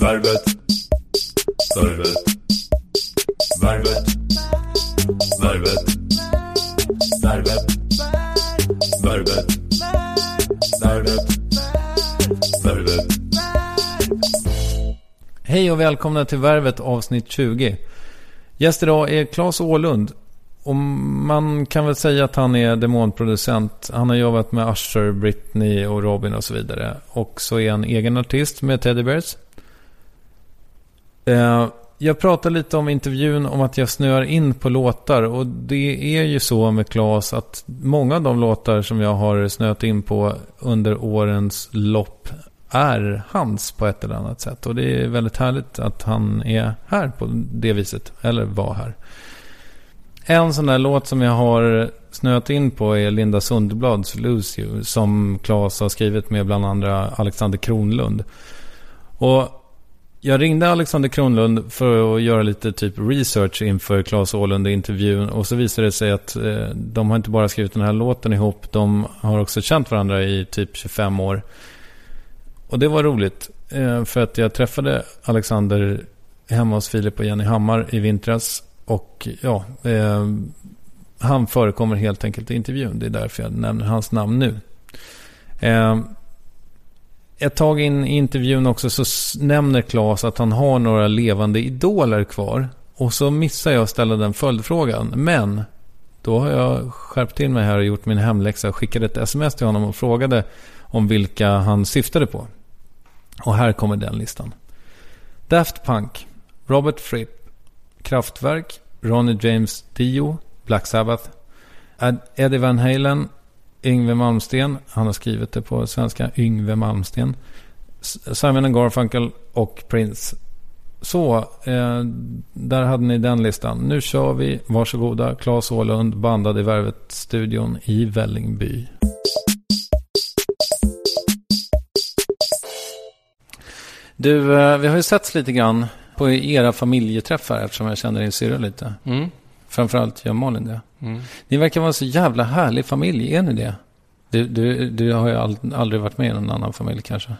Värvet. Värvet. Värvet. Värvet. Värvet. Värvet. Värvet. Värvet. Hej och välkomna till Värvet avsnitt 20. Gäst idag är Claes Ålund. Och man kan väl säga att han är demonproducent. Han har jobbat med Usher, Britney och Robin och så vidare. Och så är han egen artist med Teddy Bears. Eh, jag pratade lite om intervjun om att jag snöar in på låtar och det är ju så med Claes att många av de låtar som jag har snöat in på under årens lopp är hans på ett eller annat sätt. Och det är väldigt härligt att han är här på det viset, eller var här. En sån där låt som jag har snöat in på är Linda Sundblads Lose You som Claes har skrivit med bland andra Alexander Kronlund. Och jag ringde Alexander Kronlund för att göra lite typ research inför Claes Åhlund-intervjun. Och så visade det sig att eh, de har inte bara skrivit den här låten ihop. De har också känt varandra i typ 25 år. Och det var roligt. Eh, för att jag träffade Alexander hemma hos Filip och Jenny Hammar i vintras. Och ja, eh, han förekommer helt enkelt i intervjun. Det är därför jag nämner hans namn nu. Eh, ett tag in i intervjun också så nämner Claes att han har några levande idoler kvar. Och så missar jag att ställa den följdfrågan. Men då har jag skärpt till mig här och gjort min hemläxa. och Skickade ett sms till honom och frågade om vilka han syftade på. Och här kommer den listan. Daft Punk, Robert Fripp, Kraftwerk, Ronnie James Dio, Black Sabbath, Eddie Van Halen, Yngve Malmsten. Han har skrivit det på svenska. Yngve Malmsten. Simon Garfunkel och Prince. Så, eh, där hade ni den listan. Nu kör vi. Varsågoda. Claes Åhlund, bandad i Värvet-studion i Vällingby. Du, eh, vi har ju setts lite grann på era familjeträffar eftersom jag känner din syrra lite. Mm. Framförallt gör Malin det. Mm. Ni verkar vara en så jävla härlig familj. Är ni det? Du, du, du har ju aldrig varit med i någon annan familj kanske?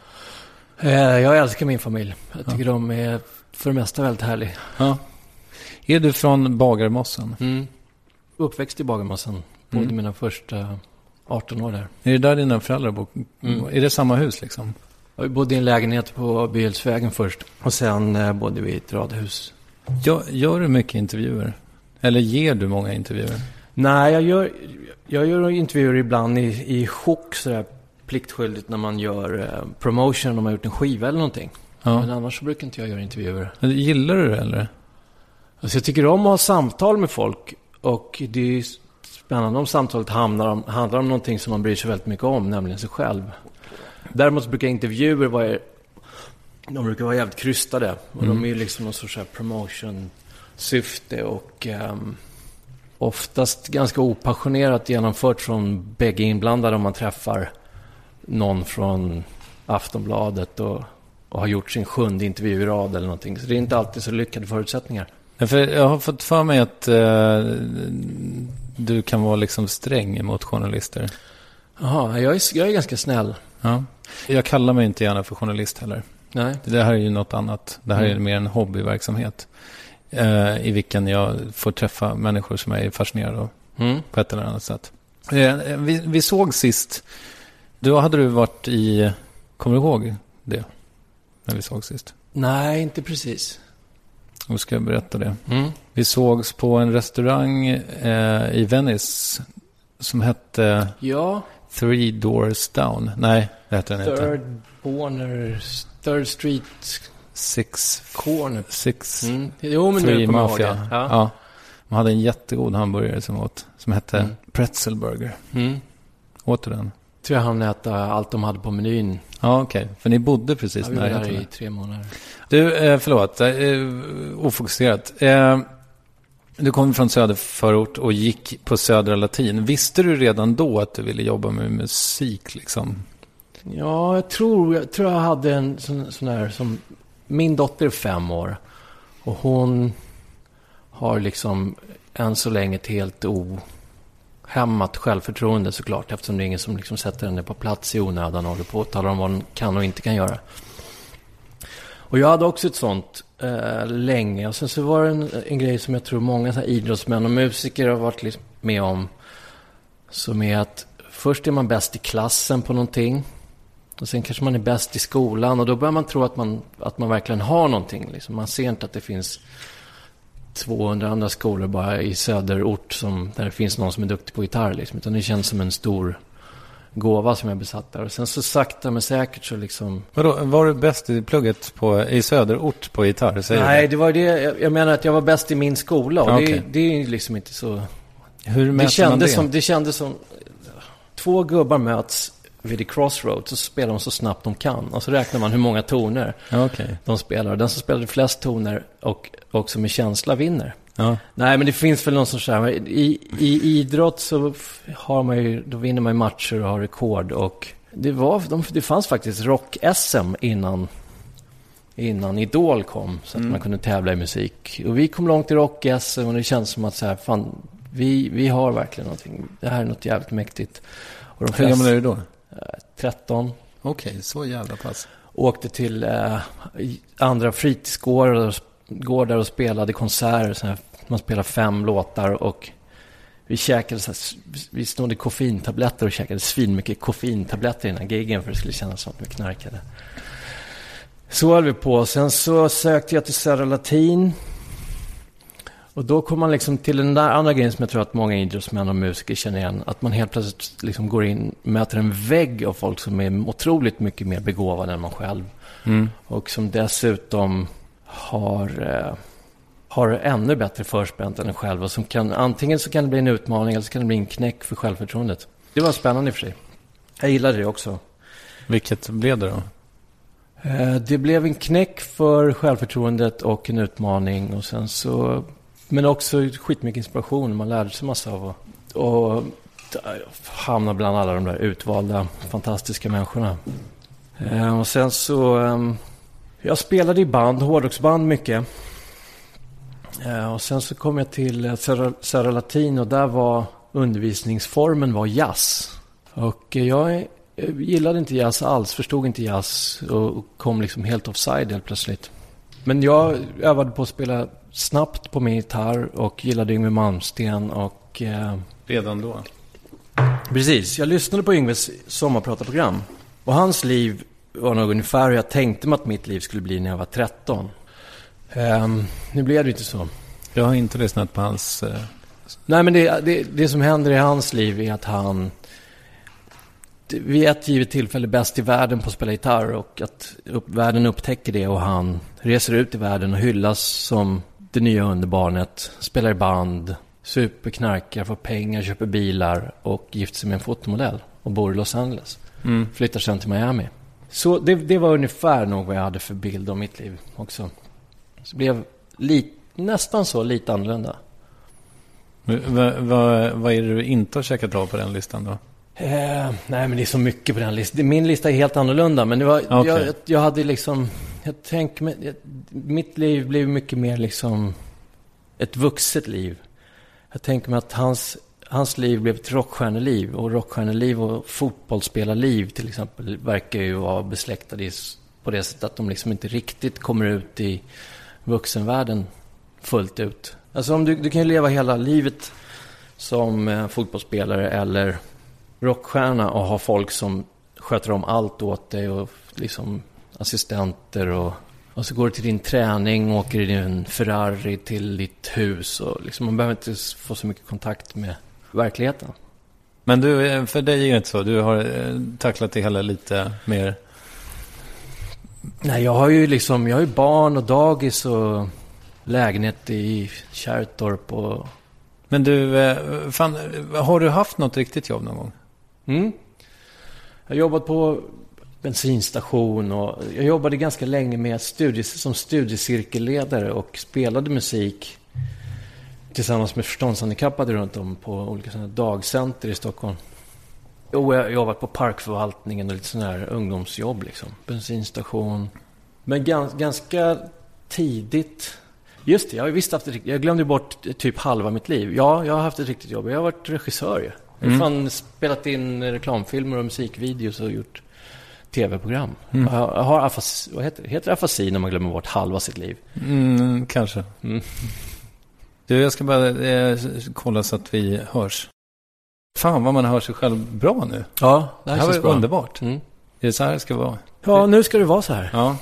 Eh, jag älskar min familj. Jag tycker ja. de är för det mesta väldigt härliga. Ja. Är du från Bagarmossen? Mm. Uppväxt i Bagarmossen. Bodde mm. mina första 18 år där. Är det där dina föräldrar bor? Mm. Är det samma hus liksom? Jag bodde i en lägenhet på Byhälsvägen först. Och sen eh, bodde vi i ett radhus. Gör, gör du mycket intervjuer? Eller ger du många intervjuer? Nej, jag gör, jag gör intervjuer ibland i, i chock sådär pliktskyldigt när man gör eh, promotion om man har gjort en skiva eller någonting. Ja. Men annars så brukar inte jag göra intervjuer. Men Gillar du det eller? Alltså jag tycker om att ha samtal med folk. Och det är spännande om samtalet handlar om, handlar om någonting som man bryr sig väldigt mycket om, nämligen sig själv. Däremot brukar intervjuer vara... De brukar vara jävligt krystade. Och de är ju liksom någon sorts så promotion-syfte och... ehm, oftast ganska opassionerat genomfört från bägge inblandade om man träffar någon från Aftonbladet och, och har gjort sin sjunde intervju i rad eller någonting. Så det är inte alltid så lyckade förutsättningar. För jag har fått för mig att eh, du kan vara liksom sträng mot journalister. Jaha, jag är, jag är ganska snäll. Ja. Jag kallar mig inte gärna för journalist heller. Nej. Det här är ju något annat. Det här är Mm. mer en hobbyverksamhet. Eh, I vilken jag får träffa människor som jag är fascinerad av Mm. på ett eller annat sätt. Eh, vi, vi såg sist, då hade du varit i, kommer du ihåg det? När vi såg sist. Nej, inte precis. Då ska jag berätta det. Mm. Vi sågs på en restaurang eh, i Venice som hette Ja, Three Doors Down. Nej, det hette den inte. Third Corner, Third Street Six, Corner. six Mm. Jo, men nu kommer jag ihåg Mafia. det. Ja. Ja. De hade en jättegod hamburgare som åt. Som hette Mm. Pretzelburger. Mm. Åt du den? Tror jag hann äta allt de hade på menyn. Ja, okej. För ni bodde precis Ja, vi var där i tre månader. Du, eh, förlåt. Eh, ofokuserat. Eh, du kom från söderförort och gick på Södra Latin. Visste du redan då att du ville jobba med musik liksom? Ja, jag tror jag, tror jag hade en sån, sån här som... Min dotter är fem år. Och hon har liksom än så länge ett helt ohämmat självförtroende såklart. Eftersom det är ingen som liksom sätter henne på plats i onödan och håller på och talar om vad hon kan och inte kan göra. Och jag hade också ett sånt eh, länge. Och sen så var det en, en grej som jag tror många så här idrottsmän och musiker har varit liksom med om. Som är att först är man bäst i klassen på någonting. Och sen kanske man är bäst i skolan. Och då börjar man tro att man, att man verkligen har någonting. Liksom. Man ser inte att det finns 200 andra skolor bara i söderort som, där det finns någon som är duktig på gitarr. Liksom. Utan det känns som en stor gåva som jag besatt där. Och sen så sakta men säkert så liksom... Vadå, var du bäst i plugget på, i söderort på gitarr? Säger Nej, det var det. Jag, jag menar att jag var bäst i min skola. Och Ja, det, det är liksom inte så... det? Hur Det mäter man det? som, det kändes som... Två gubbar möts vid the crossroads så spelar de så snabbt de kan. Och så räknar man hur många toner okej. de spelar. Den som spelade flest toner och också med känsla vinner. Ja. Nej, men det finns väl någon sorts så här, i, I idrott så har man ju, då vinner man ju matcher och har rekord. Och det, var, de, det fanns faktiskt rock-SM innan, innan Idol kom. Så att Mm. man kunde tävla i musik. Och vi kom långt i rock-SM och det känns som att så här, fan, vi, vi har verkligen någonting. Det här är något jävligt mäktigt. Och de Hur gammal är du då? 13. Okej, så jävla pass. Åkte till eh, andra fritidsgårdar och, spelade konserter. Så här, man spelade fem låtar och vi käkade så här, vi snodde koffeintabletter och käkade svinmycket koffeintabletter innan gigen för det skulle kännas som att vi knarkade. Så höll vi på. Sen så sökte jag till Södra Latin. Och då kom man liksom till den där andra grejen som jag tror att många idrottsmän och musiker känner igen. Att man helt plötsligt liksom går in, möter en vägg av folk som är otroligt mycket mer begåvade än man själv. Mm. Och som dessutom har, eh, har ännu bättre förspänt än en själv. Och som kan, antingen så kan det bli en utmaning eller så kan det bli en knäck för självförtroendet. Det var spännande i och för sig. Jag gillade det också. Vilket blev det då? Eh, Det blev en knäck för självförtroendet och en utmaning. Och sen så, men också skitmycket inspiration. Man lärde sig massa av att och hamna bland alla de där utvalda fantastiska människorna. Eh, Och sen så... ehm, Jag spelade i band, hårdrocksband mycket. Eh, Och sen så kom jag till eh, Södra, Latin och där var undervisningsformen var jazz. Och eh, jag är- jag gillade inte jazz alls, förstod inte jazz och kom liksom helt offside helt plötsligt. Men jag övade på att spela snabbt på min gitarr och gillade Yngwie Malmsteen och... Eh, Redan då? Precis, jag lyssnade på Yngves sommarpratarprogram. Och hans liv var nog ungefär hur jag tänkte mig att mitt liv skulle bli när jag var 13. Ehm, nu blev det inte så. Jag har inte lyssnat på hans... Eh... Nej, men det, det, det som händer i hans liv är att han vid ett givet tillfälle bäst i världen på att spela gitarr och att upp, världen upptäcker det och han reser ut i världen och hyllas som det nya underbarnet, spelar i band, superknarkar, får pengar, köper bilar och gifter sig med en fotomodell och bor i Los Angeles. Mm. Flyttar sen till Miami. Så det, det var ungefär nog vad jag hade för bild av mitt liv också. Så blev li, nästan så lite annorlunda. Vad va, va är det du inte har checkat av på den listan då? Eh, nej, men det är så mycket på den listan. Min lista är helt annorlunda. Men det var, Okay. jag, jag hade liksom... Jag tänker mig... jag- Mitt liv blev mycket mer liksom ett vuxet liv. Jag tänker mig att hans, hans liv blev ett rockstjärneliv. Och rockstjärneliv och fotbollsspelarliv till exempel verkar ju vara besläktade på det sättet att de liksom inte riktigt kommer ut i vuxenvärlden fullt ut. Alltså om du, du kan ju leva hela livet som eh, fotbollsspelare eller rockstjärna och ha folk som sköter om allt åt dig och liksom assistenter och, och så går du till din träning och åker i din Ferrari till ditt hus och liksom man behöver inte få så mycket kontakt med verkligheten. Men du, eh, för dig är det inte så. Du har eh, tacklat det hela lite mer. Nej, jag har ju liksom, jag har ju barn och dagis och lägenhet i Kärrtorp och... Men du, eh, fan, har du haft något riktigt jobb någon gång? Mm. Jag har jobbat på bensinstation och jag jobbade ganska länge med studies, som studiecirkelledare och spelade musik tillsammans med förståndshandikappade runt om på olika sådana dagcenter i Stockholm. Och jag har jobbat på parkförvaltningen och lite sådana här ungdomsjobb liksom. Bensinstation. Men gans, ganska tidigt. Just det, jag har visst haft ett Jag glömde bort typ halva mitt liv. Ja, jag har haft ett riktigt jobb. Jag har varit regissör ju. Jag har fan spelat in reklamfilmer och musikvideos och gjort tv-program. Jag har, afasi, vad heter det? Heter det afasi när man glömmer bort halva sitt liv? Mm, kanske. Mm. Du, jag ska bara eh, kolla så att vi hörs. Fan vad man hör sig själv bra nu. Ja, det Det här här var känns ju bra. underbart. Mm. Är det så här det ska vara? Ja, nu ska det vara så här. Ja.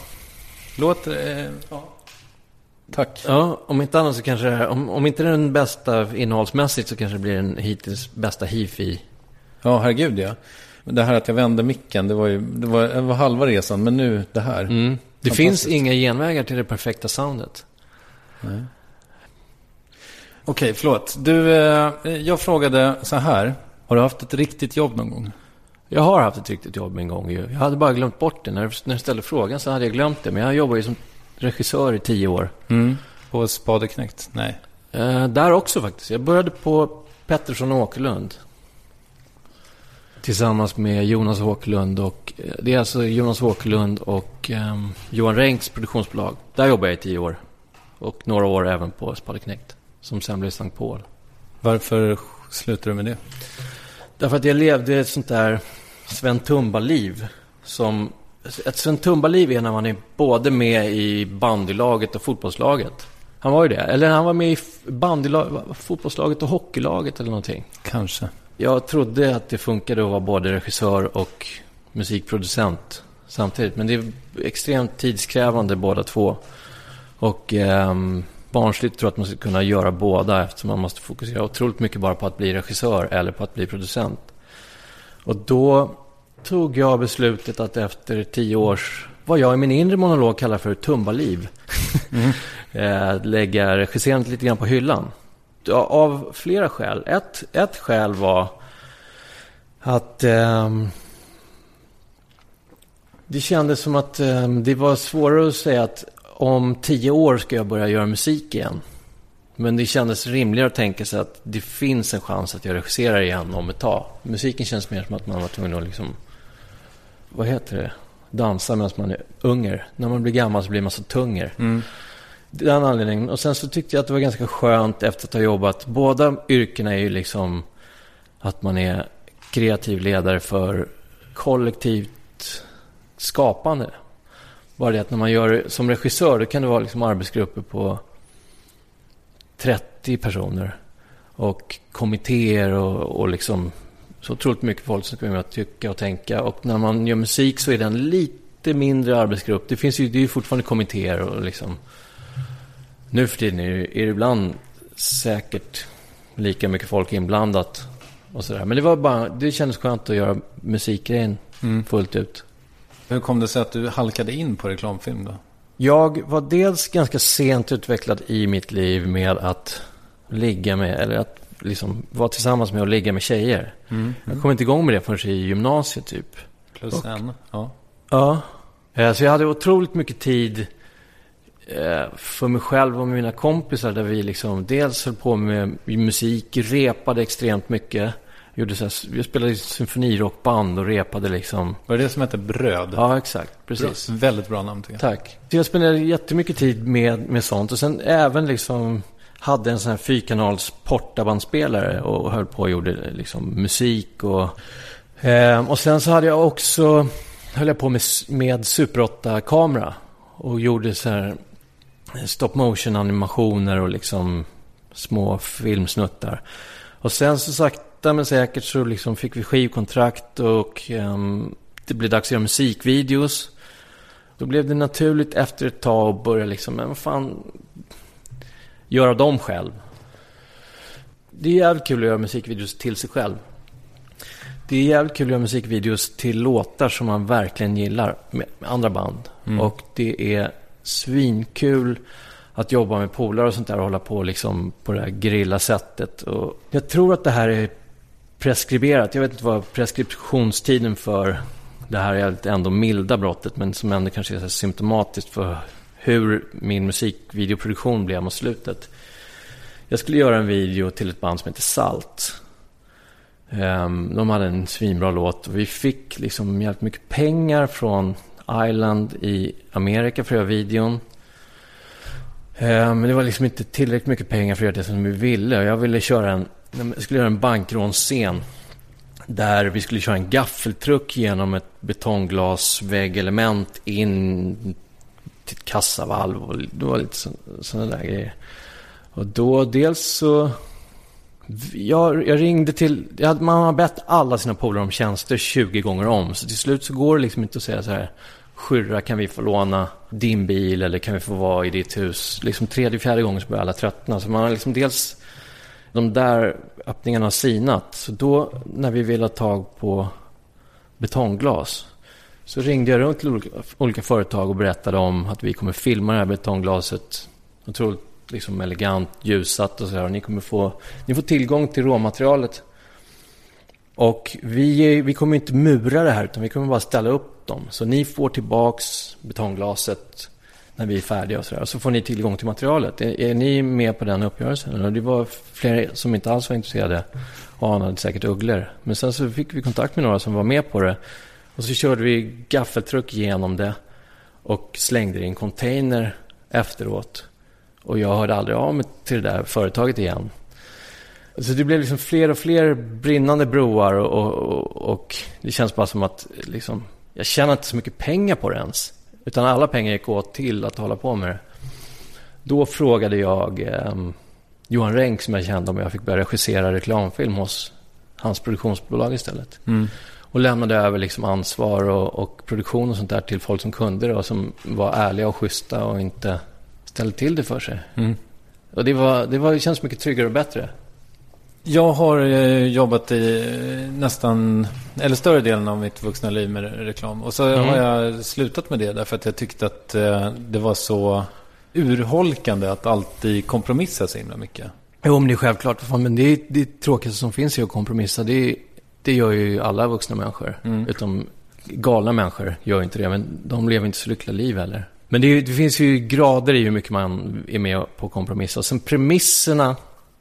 Låt... Eh, ja. Tack. Ja, om inte annat så kanske, om, om inte den bästa innehållsmässigt så kanske det blir den hittills bästa hifi. Ja, herregud ja. Det här att jag vände micken, det var ju det var, det var halva resan. Men nu det här. Mm. Det finns inga genvägar till det perfekta soundet. Okej, förlåt. Du, eh, jag frågade så här. Har du haft ett riktigt jobb någon gång? Jag har haft ett riktigt jobb en gång ju. Jag hade bara glömt bort det. När du ställde frågan så hade jag glömt det. Men jag jobbar ju som regissör i tio år. Mm. På Spadeknäckt? Nej. Eh, där också faktiskt. Jag började på Pettersson och Åkerlund. Tillsammans med Jonas Åkerlund och... eh, Det är alltså Jonas Åkerlund och ehm, Johan Renks produktionsbolag. Där jobbade jag i tio år. Och några år även på Spadeknäckt. Som sen blev Sankt Paul. Varför slutade du med det? Därför att jag levde ett sånt där Sven Tumba-liv. Som, ett Sven Tumba-liv är när man är både med i bandylaget och fotbollslaget. Han var ju det. Eller han var med i f- bandylag, fotbollslaget och hockeylaget eller någonting. Kanske. Jag trodde att det funkade att vara både regissör och musikproducent samtidigt. Men det är extremt tidskrävande båda två. Och ehm, barnsligt tror jag att man ska kunna göra båda eftersom man måste fokusera otroligt mycket bara på att bli regissör eller på att bli producent. Och då tog jag beslutet att efter tio års, vad jag i min inre monolog kallar för tumbaliv, eh, lägga regisserandet lite grann på hyllan. Ja, Av flera skäl. Ett, ett skäl var att eh, det kändes som att eh, det var svårare att säga att om tio år ska jag börja göra musik igen. Men det kändes rimligare att tänka sig att det finns en chans att jag regisserar igen om ett tag. Musiken känns mer som att man var tvungen att liksom, vad heter det, dansa medan man är unger. När man blir gammal så blir man så tunger. Mm. Den anledningen. Och sen så tyckte jag att det var ganska skönt efter att ha jobbat. Båda yrkena är ju liksom att man är kreativ ledare för kollektivt skapande. Bara det att när man gör det som regissör, då kan det vara liksom arbetsgrupper på 30 personer. Och kommittéer och, och liksom så otroligt mycket folk som kommer att tycka och tänka. Och när man gör musik så är det en lite mindre arbetsgrupp. Det finns ju, det är ju fortfarande kommittéer och liksom... Nu för tiden är det, är det ibland säkert lika mycket folk inblandat och sådär. Men det var bara, det kändes skönt att göra musikgrejen Mm. fullt ut. Hur kom det sig att du halkade in på reklamfilm då? Jag var dels ganska sent utvecklad i mitt liv med att ligga med, eller att liksom vara tillsammans med och ligga med tjejer. Jag kom inte igång med det förrän i gymnasiet typ. Plus en. Ja. Ja. Eh, Så jag hade otroligt mycket tid för mig själv och mina kompisar där vi liksom dels höll på med musik, repade extremt mycket. Gjorde så här, jag spelade i symfonirockband och repade liksom. Var det det som hette Bröd? Ja, exakt. Precis. Väldigt bra namn tycker jag. Tack. Så jag spenderade jättemycket tid med, med sånt. Och sen även liksom hade en sån här fyrkanals portabandspelare och höll på och gjorde liksom musik och... Eh, och sen så hade jag också... Höll jag på med, med Super 8-kamera. Och gjorde så här stop motion animationer och liksom små filmsnuttar. Och sen så sakta men säkert så liksom fick vi skivkontrakt och ehm, det blev dags att göra musikvideos. Då blev det naturligt efter ett tag att börja liksom, men vad fan, göra dem själv. Det är jävligt kul att göra musikvideos till sig själv. Det är jävligt kul att göra musikvideos till låtar som man verkligen gillar med med andra band. Och det är svinkul att jobba med polare och sånt där och hålla på liksom på det här grilla sättet. Och jag tror att det här är preskriberat. Jag vet inte vad preskriptionstiden för det här är ändå milda brottet, men som ändå kanske är så symptomatiskt för hur min musikvideoproduktion blev mot slutet. Jag skulle göra en video till ett band som heter Salt. Ehm, de hade en svinbra låt och vi fick liksom jävligt mycket pengar från Island i Amerika för att göra videon. Eh, men det var liksom inte tillräckligt mycket pengar för att göra det som vi ville. Jag ville köra en, jag skulle göra en bankrånscen. Där vi skulle köra en gaffeltruck genom ett betongglasväggelement in till ett kassavalv. Och det var lite sådana där grejer. Och då dels så... Jag, jag ringde till... Jag man har bett alla sina polare om tjänster 20 gånger om. Så till slut så går det liksom inte att säga så här. Skyrra, kan vi få låna din bil eller kan vi få vara i ditt hus? Liksom tredje, fjärde gången så börjar alla tröttna. Så man har liksom dels... De där öppningarna har sinat. Så då när vi ville ha tag på betongglas. Så ringde jag runt till olika, företag och berättade om att vi kommer filma det här betongglaset. Otroligt liksom elegant, ljussatt och så här. Och ni kommer få, ni får tillgång till råmaterialet. Och vi, vi kommer inte mura det här utan vi kommer bara ställa upp dem. Så ni får tillbaks betongglaset när vi är färdiga och så där. Och så får ni tillgång till materialet. Är, är ni med på den uppgörelsen? Och det var flera som inte alls var intresserade och anade säkert ugglor. Men sen så fick vi kontakt med några som var med på det. Och så körde vi gaffeltruck genom det och slängde det i en container efteråt. Och jag hörde aldrig av mig till det där företaget igen. Så det blev liksom fler och fler brinnande broar och, och, och det känns bara som att liksom, jag tjänar inte så mycket pengar på det ens. Utan alla pengar gick åt till att hålla på med det. Då frågade jag eh, Johan Renck som jag kände om jag fick börja regissera reklamfilm hos hans produktionsbolag istället. Och lämnade över liksom ansvar och, och produktion och sånt där till folk som kunde det och som var ärliga och schyssta och inte ställde till det för sig. Mm. Och det, var, det, var, det känns mycket tryggare och bättre. Jag har eh, jobbat i eh, nästan, eller större delen av mitt vuxna liv med re- reklam. Och så Mm. har jag slutat med det därför att jag tyckte att eh, det var så urholkande att alltid kompromissa så himla mycket. Jo, men det är självklart. Men det, är, det tråkigaste som finns är att kompromissa. Det, det gör ju alla vuxna människor. Utom galna människor gör inte det. Men de lever inte så lyckliga liv heller. Men det, är, det finns ju grader i hur mycket man är med på att kompromissa. Och sen premisserna.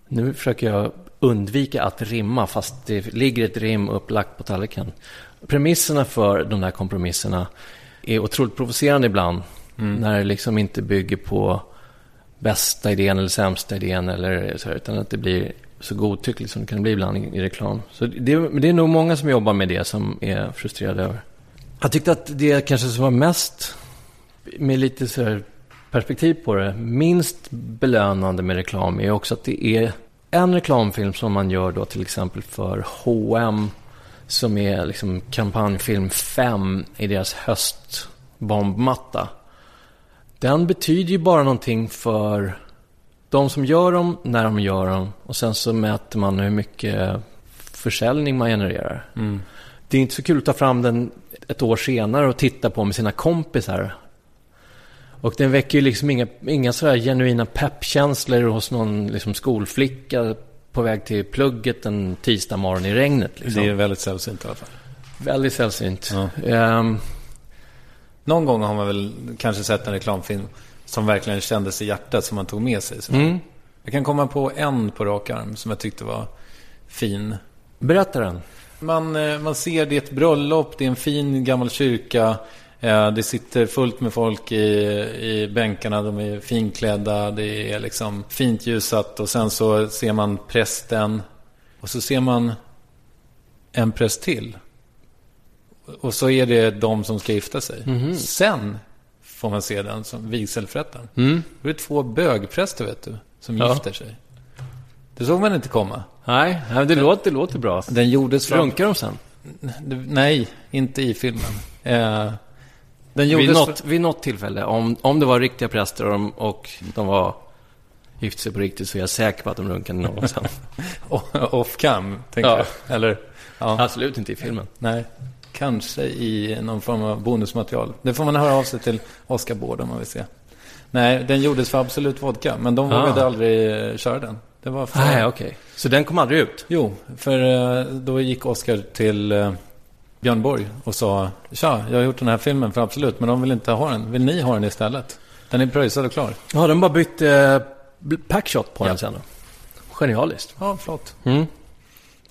Nu försöker jag undvika att rimma fast det ligger ett rim upplagt på tallriken. Premisserna för de där kompromisserna är otroligt provocerande ibland. När det liksom inte bygger på bästa idén eller sämsta idén eller så här, utan att det blir så godtyckligt som det kan bli ibland i, i reklam. Så det, det är nog många som jobbar med det som är frustrerade över. Jag tyckte att det kanske som var mest, med lite så perspektiv på det, minst belönande med reklam är också att det är en reklamfilm som man gör då till exempel för H&M som är liksom kampanjfilm 5 i deras höstbombmatta. Den betyder ju bara någonting för de som gör dem, när de gör dem. Och sen så mäter man hur mycket försäljning man genererar. Mm. Det är inte så kul att ta fram den ett år senare och titta på med sina kompisar. Och den väcker ju liksom inga, inga sådär genuina peppkänslor hos någon liksom skolflicka på väg till plugget en tisdag morgon i regnet. Liksom. Det är väldigt sällsynt i alla fall. Väldigt sällsynt. Ja. Ehm, Någon gång har man väl kanske sett en reklamfilm som verkligen kändes i hjärtat som man tog med sig. Mm. Jag kan komma på en på rak arm som jag tyckte var fin. Berätta den. Man, eh, man ser det är ett bröllop, det är en fin gammal kyrka. Eh, Det sitter fullt med folk i, i bänkarna, de är finklädda, det är liksom fint ljusat. Och sen så ser man prästen. Och så ser man en präst till. Och så är det de som ska gifta sig. Sen får man se den som vigselförrättaren. Mm. Då är det två bögpräster, vet du, som Ja. gifter sig. Det såg man inte komma. Nej, det låter, det låter bra. Den gjordes. Runkar de sen? Nej, inte i filmen. Eh, den Vid gjordes... något, vid något tillfälle, om, om det var riktiga präster och de, och de var gifte sig på riktigt så är jag säker på att de runkade någon sen. Off cam, tänker Ja. jag. Eller? Ja. Absolut inte i filmen. Nej. Kanske i någon form av bonusmaterial. Det får man höra av sig till Oscar Bård om man vill se. Nej, den gjordes för Absolut Vodka. Men de Ah. vågade aldrig köra den. Det var för... Nej, okej. Så den kom aldrig ut? Jo, för eh, då gick Oscar till eh, Björn Borg och sa Tja, jag har gjort den här filmen för Absolut, men de vill inte ha den. Vill ni ha den istället? Den är pröjsad och klar. Ja, de bara bytte eh, packshot på Ja. den sen då. Genialiskt. Ja, flott. Mm.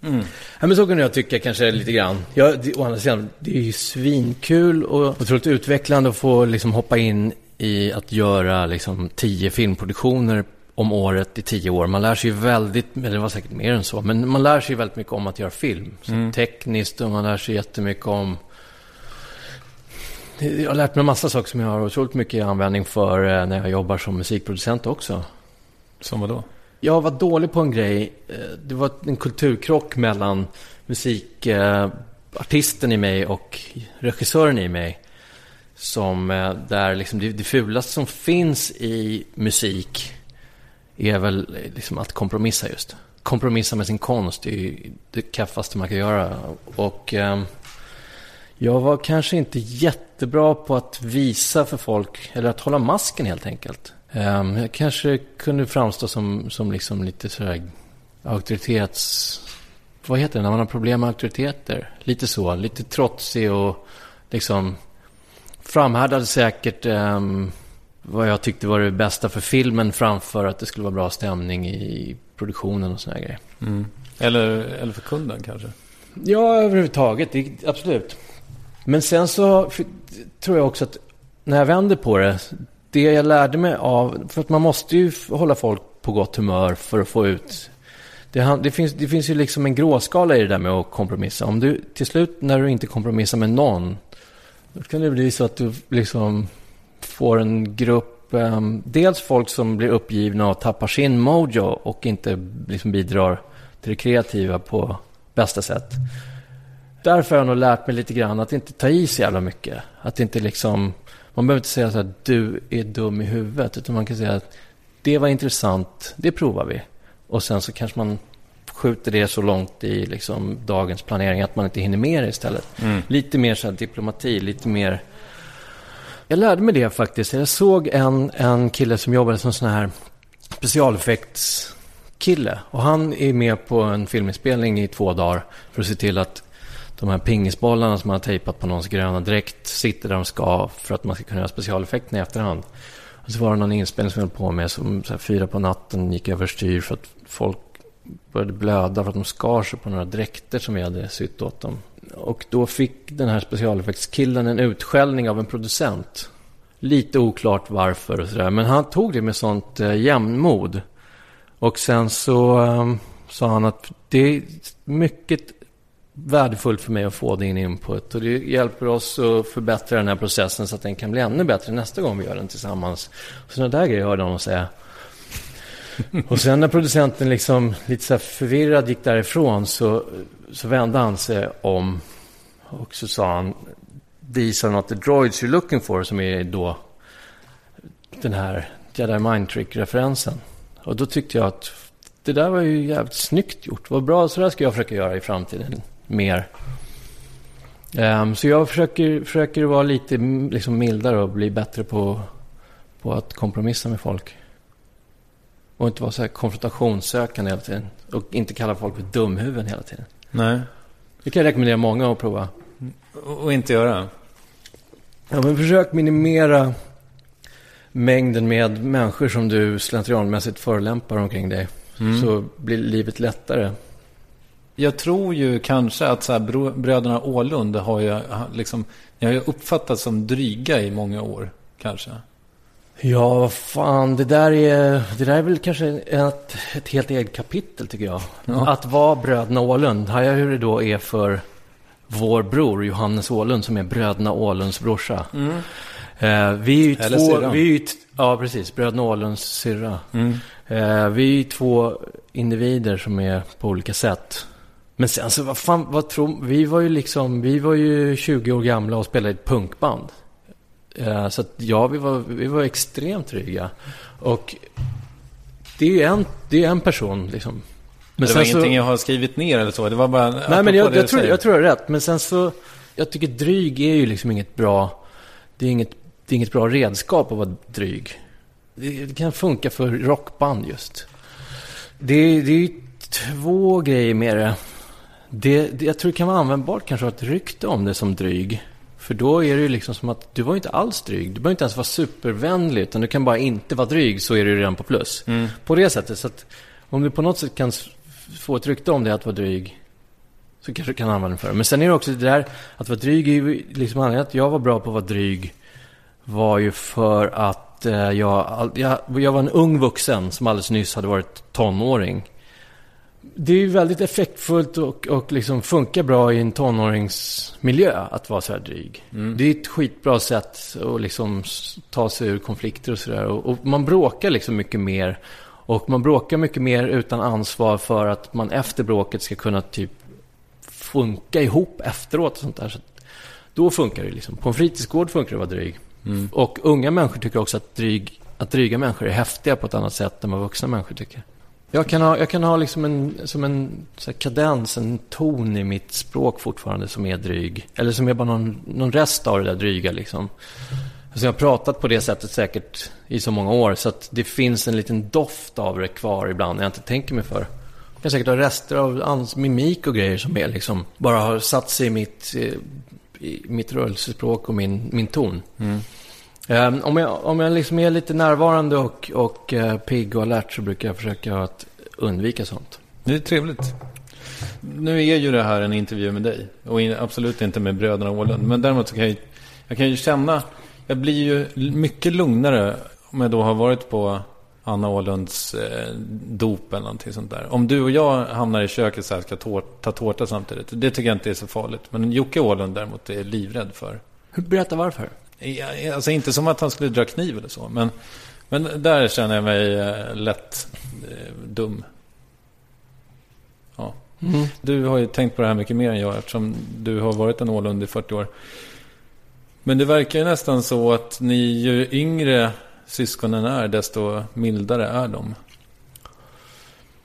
Mm. Ja, men så kunde jag tycka kanske lite grann. Ja, det, å andra sidan, det är ju svinkul och otroligt utvecklande att få liksom hoppa in i att göra liksom tio filmproduktioner om året i tio år. Man lär sig ju väldigt, eller det var säkert mer än så, men man lär sig väldigt mycket om att göra film. Så Mm. Tekniskt och man lär sig jättemycket om jag har lärt mig en massa saker som jag har otroligt mycket användning för eh, när jag jobbar som musikproducent också. Som vadå? Jag var dålig på en grej. Eh, Det var en kulturkrock mellan musikartisten i mig och regissören i mig. Som eh, där liksom det, det fulaste som finns i musik är väl liksom att kompromissa just. Kompromissa med sin konst är ju det kaffaste man kan göra. Och eh, jag var kanske inte jättebra på att visa för folk, eller att hålla masken helt enkelt. Eh, jag kanske kunde framstå som, som liksom lite sådär auktoritets... Vad heter det när man har problem med auktoriteter? Lite så, lite trotsig och liksom framhärdade säkert Eh, vad jag tyckte var det bästa för filmen framför att det skulle vara bra stämning i produktionen och sådana grejer. Mm. Eller, eller för kunden kanske? Ja, överhuvudtaget. Det, absolut. Men sen så för, tror jag också att när jag vänder på det. Det jag lärde mig av... För att man måste ju hålla folk på gott humör för att få ut... Det, det, finns, det finns ju liksom en gråskala i det där med att kompromissa. Om du till slut när du inte kompromissar med någon. Då kan det bli så att du liksom får en grupp... ehm, dels folk som blir uppgivna och tappar sin mojo och inte liksom bidrar till det kreativa på bästa sätt. Därför har jag nog lärt mig lite grann att inte ta i så jävla mycket. Att inte liksom... Man behöver inte säga så att du är dum i huvudet. Utan man kan säga att det var intressant, det provar vi. Och sen så kanske man skjuter det så långt i liksom dagens planering att man inte hinner med det istället. Mm. Lite mer så diplomati, lite mer... Jag lärde mig det faktiskt. Jag såg en, en kille som jobbade som sån här specialeffektskille. Och han är med på en filminspelning i två dagar för att se till att de här pingisbollarna som man har tejpat på någons gröna dräkt sitter där de ska för att man ska kunna göra specialeffekterna i efterhand. Och så var det någon inspelning som jag höll på med som så här, fyra på natten gick överstyr för att folk började blöda för att de skar sig på några dräkter som vi hade sytt åt dem. Och då fick den här specialeffektskillen en utskällning av en producent. Lite oklart varför och sådär. Men han tog det med sånt eh, jämnmod. Och sen så um, sa han att det är mycket värdefullt för mig att få din input. Och det hjälper oss att förbättra den här processen så att den kan bli ännu bättre nästa gång vi gör den tillsammans. Sådana där grejer hörde honom säga. Och sen när producenten liksom lite så här förvirrad gick därifrån så, så vände han sig om och så sa han These are not the droids you're looking for som är då den här Jedi Mind Trick-referensen. Och då tyckte jag att det där var ju jävligt snyggt gjort. Vad bra, så där ska jag försöka göra i framtiden mer. Um, så jag försöker, försöker vara lite liksom, mildare och bli bättre på, på att kompromissa med folk. Och inte vara så här konfrontationssökande hela tiden. Och inte kalla folk för dumhuvuden hela tiden. Nej. Det kan jag rekommendera många att prova. Och, inte göra? Ja, men försök minimera mängden med människor som du slentrianmässigt förolämpar omkring dig. Mm. Så blir livet lättare. Jag tror ju kanske att så här, bröderna Ålund har ha- liksom, jag har ju uppfattats som dryga i många år, kanske. Ja, vad fan, det där är, det där är väl kanske ett, ett helt eget kapitel tycker jag. Ja. Att vara bröderna Ålund. Är hur det då är för vår bror Johannes Ålund som är bröderna Ålunds brorsa. Eh, vi är ju Eller två, syrran. vi är ju, t- ja precis, bröderna Ålunds syrra. Mm. Eh, vi är ju två individer som är på olika sätt. Men sen så, vad fan, vad tror, vi var ju liksom, vi var ju 20 år gamla och spelade i ett punkband. Eh, så att ja, vi var, vi var extremt dryga. Och det är ju en, det är en person liksom. Men det var ingenting jag har skrivit ner eller så. Det var bara... Nej, men jag, jag, du tror, jag tror jag är rätt. Men sen så, jag tycker dryg är ju liksom inget bra, det är inget, det är inget bra redskap att vara dryg. Det, det kan funka för rockband just. Det, det är ju två grejer med det. det. det. Jag tror det kan vara användbart kanske att ha ett rykte om det som dryg. För då är det ju liksom som att du var ju inte alls dryg. Du behöver inte ens vara supervänlig. Utan du kan bara inte vara dryg så är du redan på plus. Mm. På det sättet. Så att om du på något sätt kan få ett rykte om det att vara dryg. Så kanske du kan använda den för det. Men sen är det också det där att vara dryg är ju liksom anledningen att jag var bra på att vara dryg. Var ju för att eh, jag, jag, jag var en ung vuxen som alldeles nyss hade varit tonåring. Det är ju väldigt effektfullt och, och liksom funkar bra i en tonåringsmiljö att vara så här dryg. Mm. Det är ett skitbra sätt att liksom ta sig ur konflikter och sådär. Och, och man bråkar liksom mycket mer. Och man bråkar mycket mer utan ansvar för att man efter bråket ska kunna typ funka ihop efteråt och sånt där. Så då funkar det liksom. På en fritidsgård funkar det att vara dryg. Mm. Och unga människor tycker också att, dryg, att dryga människor är häftiga på ett annat sätt än vad vuxna människor tycker. Jag kan ha, jag kan ha liksom en, som en så här kadens, en ton i mitt språk fortfarande som är dryg. Eller som är bara någon, någon rest av det där dryga liksom. Alltså jag har pratat på det sättet säkert i så många år så att det finns en liten doft av det kvar ibland när jag inte tänker mig för. Jag kan säkert ha rester av ans- mimik och grejer som är liksom bara har satt sig i mitt, eh, i mitt rörelsespråk och min, min ton. Mm. Eh, om jag, om jag liksom är lite närvarande och, och eh, pigg och alert så brukar jag försöka att undvika sånt. Det är trevligt. Nu är ju det här en intervju med dig. Och in, absolut inte med bröderna Åhlund. Men däremot så kan jag, jag kan ju känna... Jag blir ju mycket lugnare om jag då har varit på Anna Åhlunds eh, dop eller någonting sånt där. Om du och jag hamnar i köket så här ska tår, ta tårta samtidigt. Det tycker jag inte är så farligt. Men Jocke Åhlund däremot är livrädd för. Berätta varför. Alltså inte som att han skulle dra kniv eller så. Men, men där känner jag mig eh, lätt eh, dum. Ja. Mm. Du har ju tänkt på det här mycket mer än jag eftersom du har varit en Ålund i 40 år. Men det verkar ju nästan så att ni ju yngre syskonen är desto mildare är de.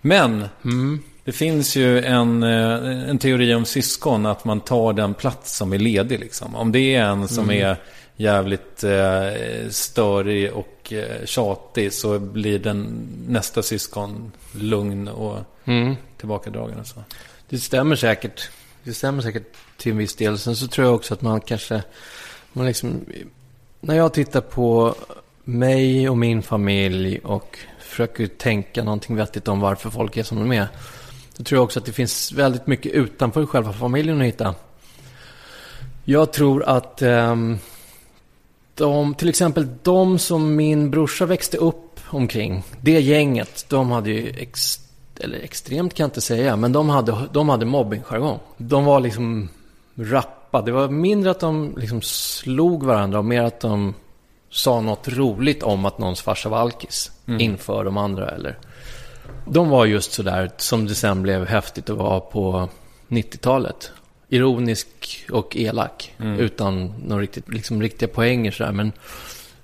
Men Mm. det finns ju en, eh, en teori om syskon att man tar den plats som är ledig. Liksom. Om det är en som är jävligt eh, störig och eh, tjatig så blir den nästa syskon lugn och Mm. tillbakadragen. Och så. Det stämmer säkert. Det stämmer säkert till en viss del. Sen så tror jag också att man kanske... Man liksom, när jag tittar på mig och min familj och försöker tänka någonting vettigt om varför folk är som de är. Då tror jag också att det finns väldigt mycket utanför själva familjen att hitta. Jag tror att ehm, de, till exempel de som min brorsa växte upp omkring, det gänget, de hade ju ex, eller extremt kan jag inte säga, men de hade, de hade mobbingjargong. De var liksom rappa. Det var mindre att de liksom slog varandra och mer att de sa något roligt om att någons farsa var alkis inför de andra. Eller. De var just sådär som det sen blev häftigt att vara på 90-talet. Ironisk och elak. Mm. Utan några riktigt, liksom, riktiga poänger sådär. Men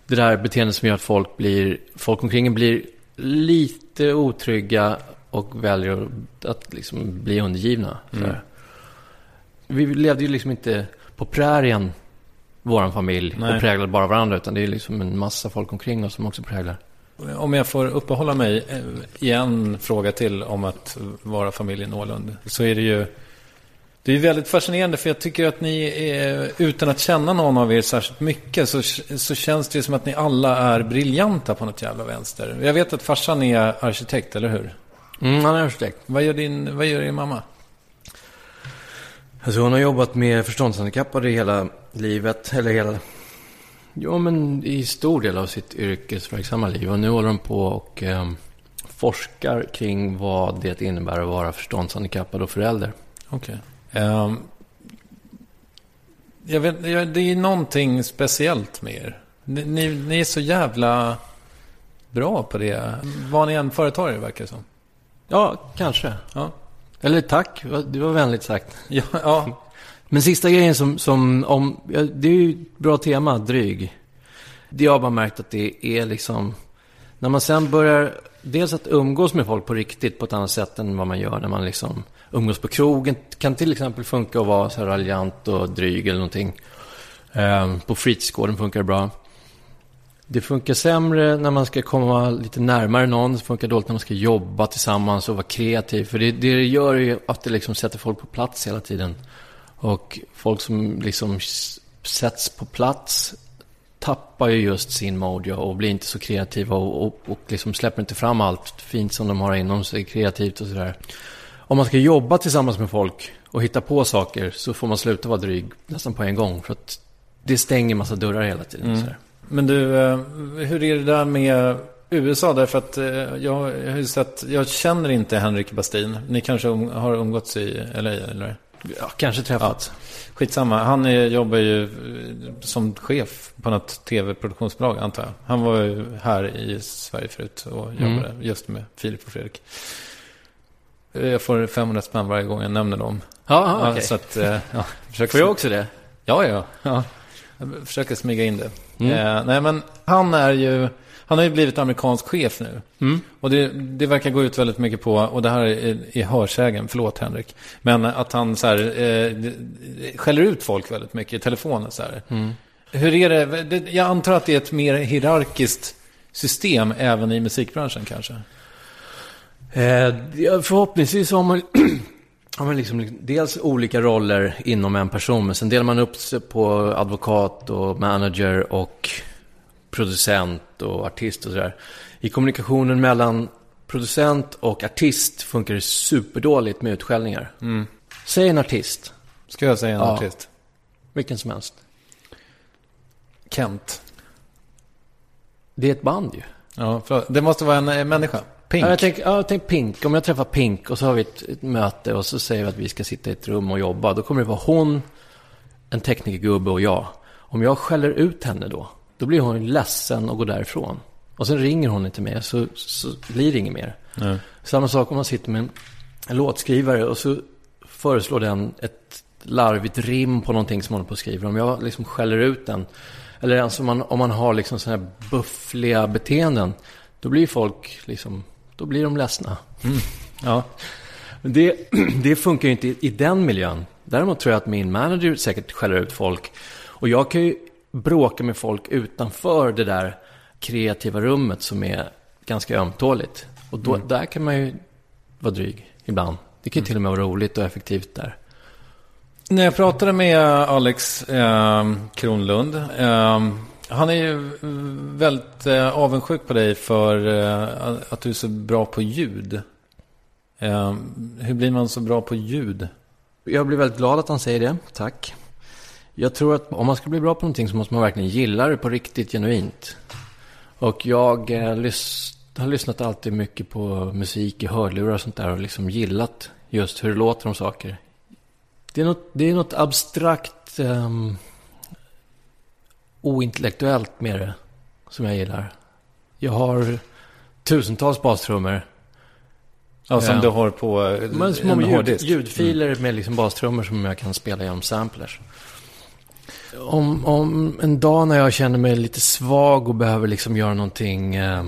det där beteendet som gör att folk blir, folk omkring en blir lite otrygga och väljer att, liksom bli undergivna. Mm. Vi levde ju liksom inte på prärien, våran familj, Nej. och präglade bara varandra. Utan det är liksom en massa folk omkring oss som också präglar. Om jag får uppehålla mig eh, i en fråga till om att vara familjen Åhlund. Så är det ju... Det är väldigt fascinerande för jag tycker att ni, är, utan att känna någon av er särskilt mycket, så, så känns det som att ni alla är briljanta på något jävla vänster. Jag vet att farsan är arkitekt, eller hur? Mm, han är arkitekt. Vad gör din, vad gör din mamma? Alltså hon har jobbat med förståndshandikappade hela livet, eller hela... Ja, men i stor del av sitt yrkesverksamma liv. Och nu håller hon på och eh, forskar kring vad det innebär att vara förståndshandikappad och förälder. Okej. Ehm, jag vet, jag, det är någonting speciellt med er. Ni, ni, ni är så jävla bra på det. Vad ni än företar er, verkar det som. Ja, kanske. Ja. Eller tack, det var vänligt sagt. Ja, ja. Men sista grejen som, som om, ja, det är ju ett bra tema, dryg. Det jag har bara märkt att det är liksom, när man sen börjar, dels att umgås med folk på riktigt på ett annat sätt än vad man gör när man liksom umgås på krogen. Kan till exempel funka att vara så här raljant och dryg eller någonting. Eh, på fritidsgården funkar det bra. Det funkar sämre när man ska komma lite närmare någon. Det funkar dåligt när man ska jobba tillsammans och vara kreativ. För det, det gör ju att det liksom sätter folk på plats hela tiden. Och folk som liksom sätts på plats tappar ju just sin mojo och blir inte så kreativa och, och, och liksom släpper inte fram allt fint som de har inom sig kreativt och sådär. Om man ska jobba tillsammans med folk och hitta på saker så får man sluta vara dryg nästan på en gång. För att det stänger massa dörrar hela tiden. Mm. Men du, eh, hur är det där med USA? Därför att eh, jag, jag har sett, jag känner inte Henrik Bastin. Ni kanske har umgåtts i LA, eller? Ja, kanske träffats. Skitsamma, han är, jobbar ju eh, som chef på något tv-produktionsbolag, antar jag. Han var ju här i Sverige förut och Mm. jobbade just med Filip och Fredrik. Eh, Jag får 500 spänn varje gång jag nämner dem. Ja, Ja, okej. Så att, eh, ja, försök Får jag också det? Ja, ja. ja. Jag försöker smyga in det. Mm. Eh, nej, men han är ju... Han har ju blivit amerikansk chef nu. Mm. Och det, det verkar gå ut väldigt mycket på, och det här är, är hörsägen, förlåt Henrik. Men att han så här, eh, skäller ut folk väldigt mycket i telefonen så här. Mm. Hur är det? Jag antar att det är ett mer hierarkiskt system även i musikbranschen kanske. Eh, förhoppningsvis har man, har man liksom dels olika roller inom en person, men sen delar man upp sig på advokat och manager och producent och artist och sådär. I kommunikationen mellan producent och artist funkar det superdåligt med utskällningar. Säg en artist, Ska jag säga en Ja. artist? vilken som helst. Kent. Det är ett band ju. Ja, det måste vara en eh, människa. Pink. Ja, jag tänker ja, tänk Pink. Om jag träffar Pink och så har vi ett, ett möte och så säger vi att vi ska sitta i ett rum och jobba. Då kommer det vara hon, en teknikergubbe och jag. Om jag skäller ut henne då, då blir hon ledsen och går därifrån. Och sen ringer hon inte mer, så, så blir det inget mer. Nej. Samma sak om man sitter med en, låtskrivare och så föreslår den ett larvigt rim på någonting som man håller på att skriva. Om jag liksom skäller ut den, eller om man, om man har liksom sådana här buffliga beteenden, då blir folk liksom, då blir de ledsna. Ja. Men det, det funkar ju inte i, i den miljön. Däremot tror jag att min manager säkert skäller ut folk. Och jag kan ju bråka med folk utanför det där kreativa rummet som är ganska ömtåligt. Och då, där kan man ju vara dryg ibland. Det kan ju till och med vara roligt och effektivt där. När jag pratade med Alex eh, Kronlund. Eh, han är ju eh, väldigt eh, avundsjuk på dig för eh, att du är så bra på ljud. Hur blir man så bra på ljud? Jag blir väldigt glad att han säger det. Tack. Jag tror att om man ska bli bra på någonting så måste man verkligen gilla det på riktigt genuint. Och jag har lyssnat alltid mycket på musik i hörlurar och sånt där och liksom gillat just hur det låter om saker. Det är något, det är något abstrakt, um, ointellektuellt med det som jag gillar. Jag har tusentals bastrummor Ja, som du har på eh, Men små en ljud, hårddisk. ljudfiler med liksom bastrummor som jag kan spela genom samplers. Om, om en dag när jag känner mig lite svag och behöver liksom göra någonting eh,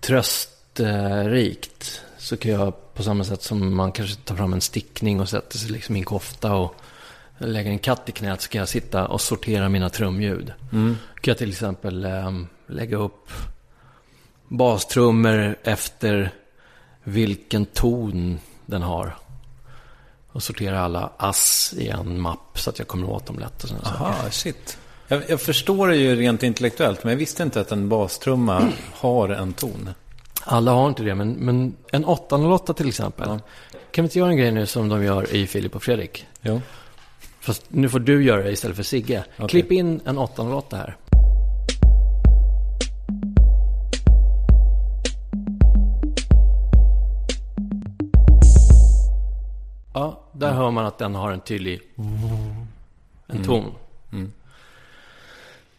tröstrikt så kan jag på samma sätt som man kanske tar fram en stickning och sätter sig liksom i en kofta och lägger en katt i knät så kan jag sitta och sortera mina trumljud. Mm. Kan jag till exempel eh, lägga upp bastrummor efter vilken ton den har. Och sortera alla ass i en mapp så att jag kommer åt dem lätt och sådana saker. Aha, shit. Jag, jag förstår det ju rent intellektuellt, men jag visste inte att en bastrumma har en ton. Alla har inte det, men, men en 808 till exempel. Kan vi inte göra en grej nu som de gör i Filip och Fredrik? Jo. Fast nu får du göra det istället för Sigge. Okej. Klipp in en 808 här. Ja, där hör man att den har en tydlig en ton.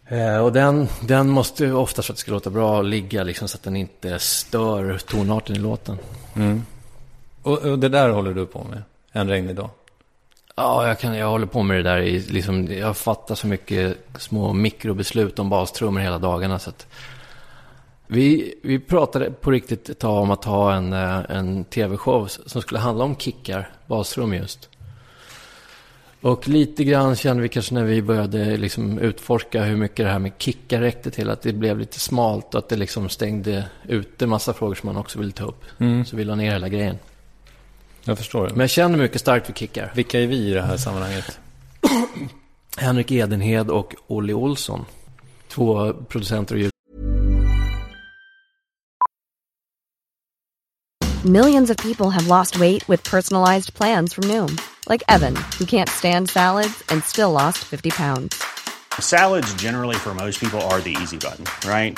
Eh, och den, den måste ju oftast för att det ska låta bra ligga liksom, så att den inte stör tonarten i låten. Och, och det där håller du på med? En regnig dag? Ja, jag, kan, jag håller på med det där. I, liksom, jag fattar så mycket små mikrobeslut om bastrummor hela dagarna. Så att vi, vi pratade på riktigt ett tag om att ha en, eh, en tv-show som skulle handla om kickar, basrum just. Och lite grann kände vi kanske när vi började liksom utforska hur mycket det här med kickar räckte till. Att det blev lite smalt och att det liksom stängde ute massa frågor som man också ville ta upp. Så vi la ner hela grejen. Jag förstår. Men jag känner mycket starkt för kickar. Vilka är vi i det här sammanhanget? Henrik Edenhed och Olli Olsson. Två producenter och ljud. Millions of people have lost weight with personalized plans from Noom, like Evan, who can't stand salads and still lost 50 pounds. Salads, generally, for most people, are the easy button, right?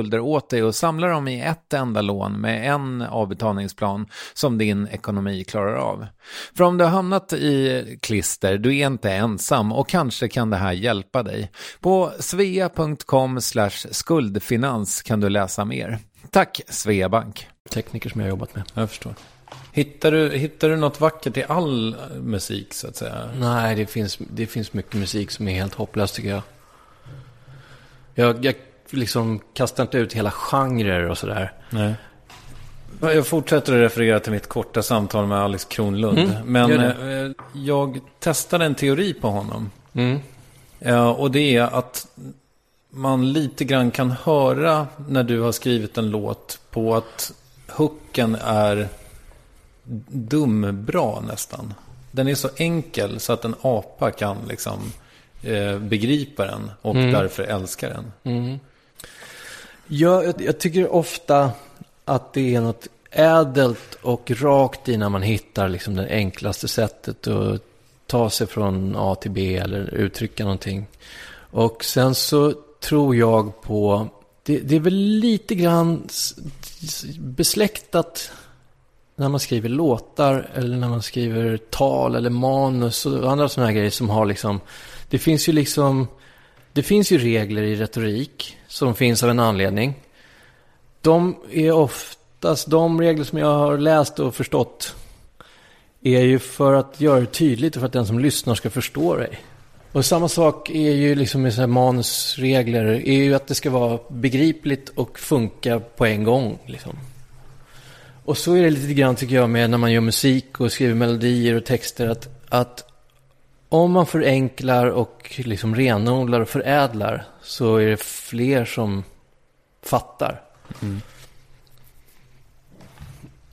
åt dig och samlar dem i ett enda lån med en avbetalningsplan som din ekonomi klarar av. För om du har hamnat i klister, du är inte ensam och kanske kan det här hjälpa dig. På svea.com skuldfinans kan du läsa mer. Tack Sveabank. Tekniker som jag har jobbat med. Jag förstår. Hittar du, hittar du något vackert i all musik så att säga? Nej, det finns, det finns mycket musik som är helt hopplös tycker jag. Jag, jag liksom kastar inte ut hela genrer och sådär. Nej. Jag fortsätter att referera till mitt korta samtal med Alex Kronlund. Mm, Men eh, jag testade en teori på honom. Mm. Ja, och det är att man lite grann kan höra när du har skrivit en låt på att hooken är dumbra nästan. Den är så enkel så att en apa kan liksom eh, begripa den och därför älska den. Ja, jag, jag tycker ofta att det är något ädelt och rakt i när man hittar liksom det enklaste sättet att ta sig från A till B eller uttrycka någonting. Och sen så tror jag på, det, det är väl lite grann besläktat när man skriver låtar eller när man skriver tal eller manus och andra sådana här grejer som har liksom, det finns ju liksom, det finns ju regler i retorik som finns av en anledning. De är oftast, de regler som jag har läst och förstått är ju för att göra det tydligt och för att den som lyssnar ska förstå dig. Och samma sak är ju liksom med så här manusregler, är ju att det ska vara begripligt och funka på en gång. Liksom. Och så är det lite grann tycker jag med när man gör musik och skriver melodier och texter att, att om man förenklar och liksom renodlar och förädlar så är det fler som fattar.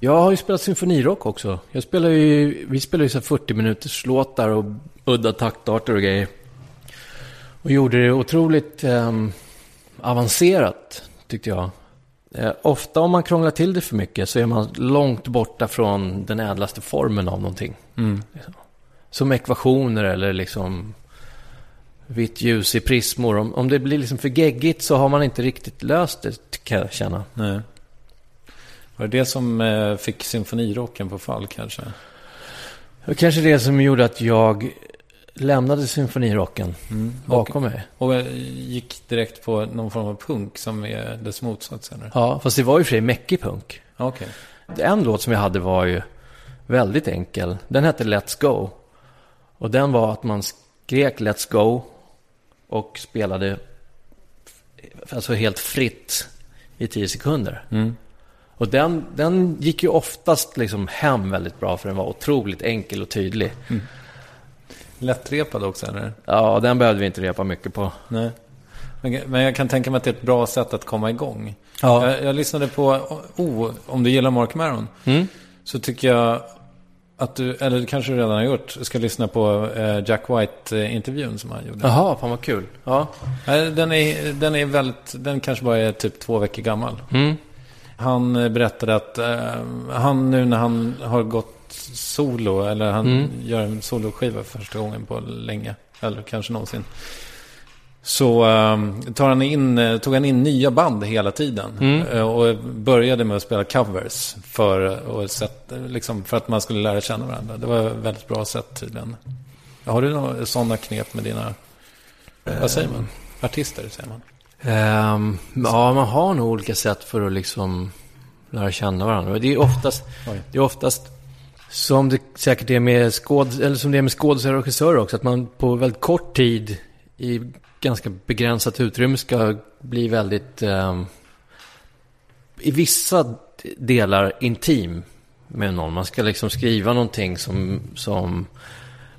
Jag har ju spelat symfonirock också. Jag spelar ju, vi spelar ju så här 40 minuters låtar och udda taktarter och grejer. Och gjorde det otroligt ehm, avancerat, tyckte jag. Eh, ofta om man krånglar till det för mycket så är man långt borta från den ädlaste formen av någonting. Liksom. Som ekvationer eller liksom vitt ljus i prismor. Om, om det blir liksom för geggigt så har man inte riktigt löst det, kan jag känna. Nej. Var det det som eh, fick symfonirocken på fall kanske? Det kanske det som gjorde att jag lämnade symfonirocken bakom mig. Och eh, gick direkt på någon form av punk som är dess motsats eller? Ja, fast det var ju för sig mäckig punk. Okej. En låt som jag hade var ju väldigt enkel. Den hette Let's Go. Och den var att man skrek Let's Go och spelade alltså helt fritt i tio sekunder. Och den, den gick ju oftast liksom hem väldigt bra för den var otroligt enkel och tydlig. Lättrepad också eller? Ja, den behövde vi inte repa mycket på. Nej. Men, jag kan tänka mig att det är ett bra sätt att komma igång. Ja. Jag, jag lyssnade på, oh, om du gillar Mark Maron. Så tycker jag att du, eller kanske du redan har gjort, ska lyssna på eh, Jack White-intervjun som han gjorde. Jaha, fan vad kul. Ja. Den är, den är väldigt, den kanske bara är typ två veckor gammal. Han eh, berättade att eh, han nu när han har gått solo, eller han gör en soloskiva för första gången på länge, eller kanske någonsin. Så eh, tar han in, eh, tog han in nya band hela tiden. Eh, och började med att spela covers för, och sätt, liksom, för att man skulle lära känna varandra. Det var ett väldigt bra sätt tydligen. Har du några sådana knep med dina, vad säger man? Artister säger man. Ehm, ja, man har nog olika sätt för att liksom lära känna varandra. Det är oftast, Oj. det är oftast som det säkert är med skåd, eller som det är med skådespelare och regissörer också, att man på väldigt kort tid i ganska begränsat utrymme ska bli väldigt, eh, i vissa delar intim med någon. Man ska liksom skriva någonting som, som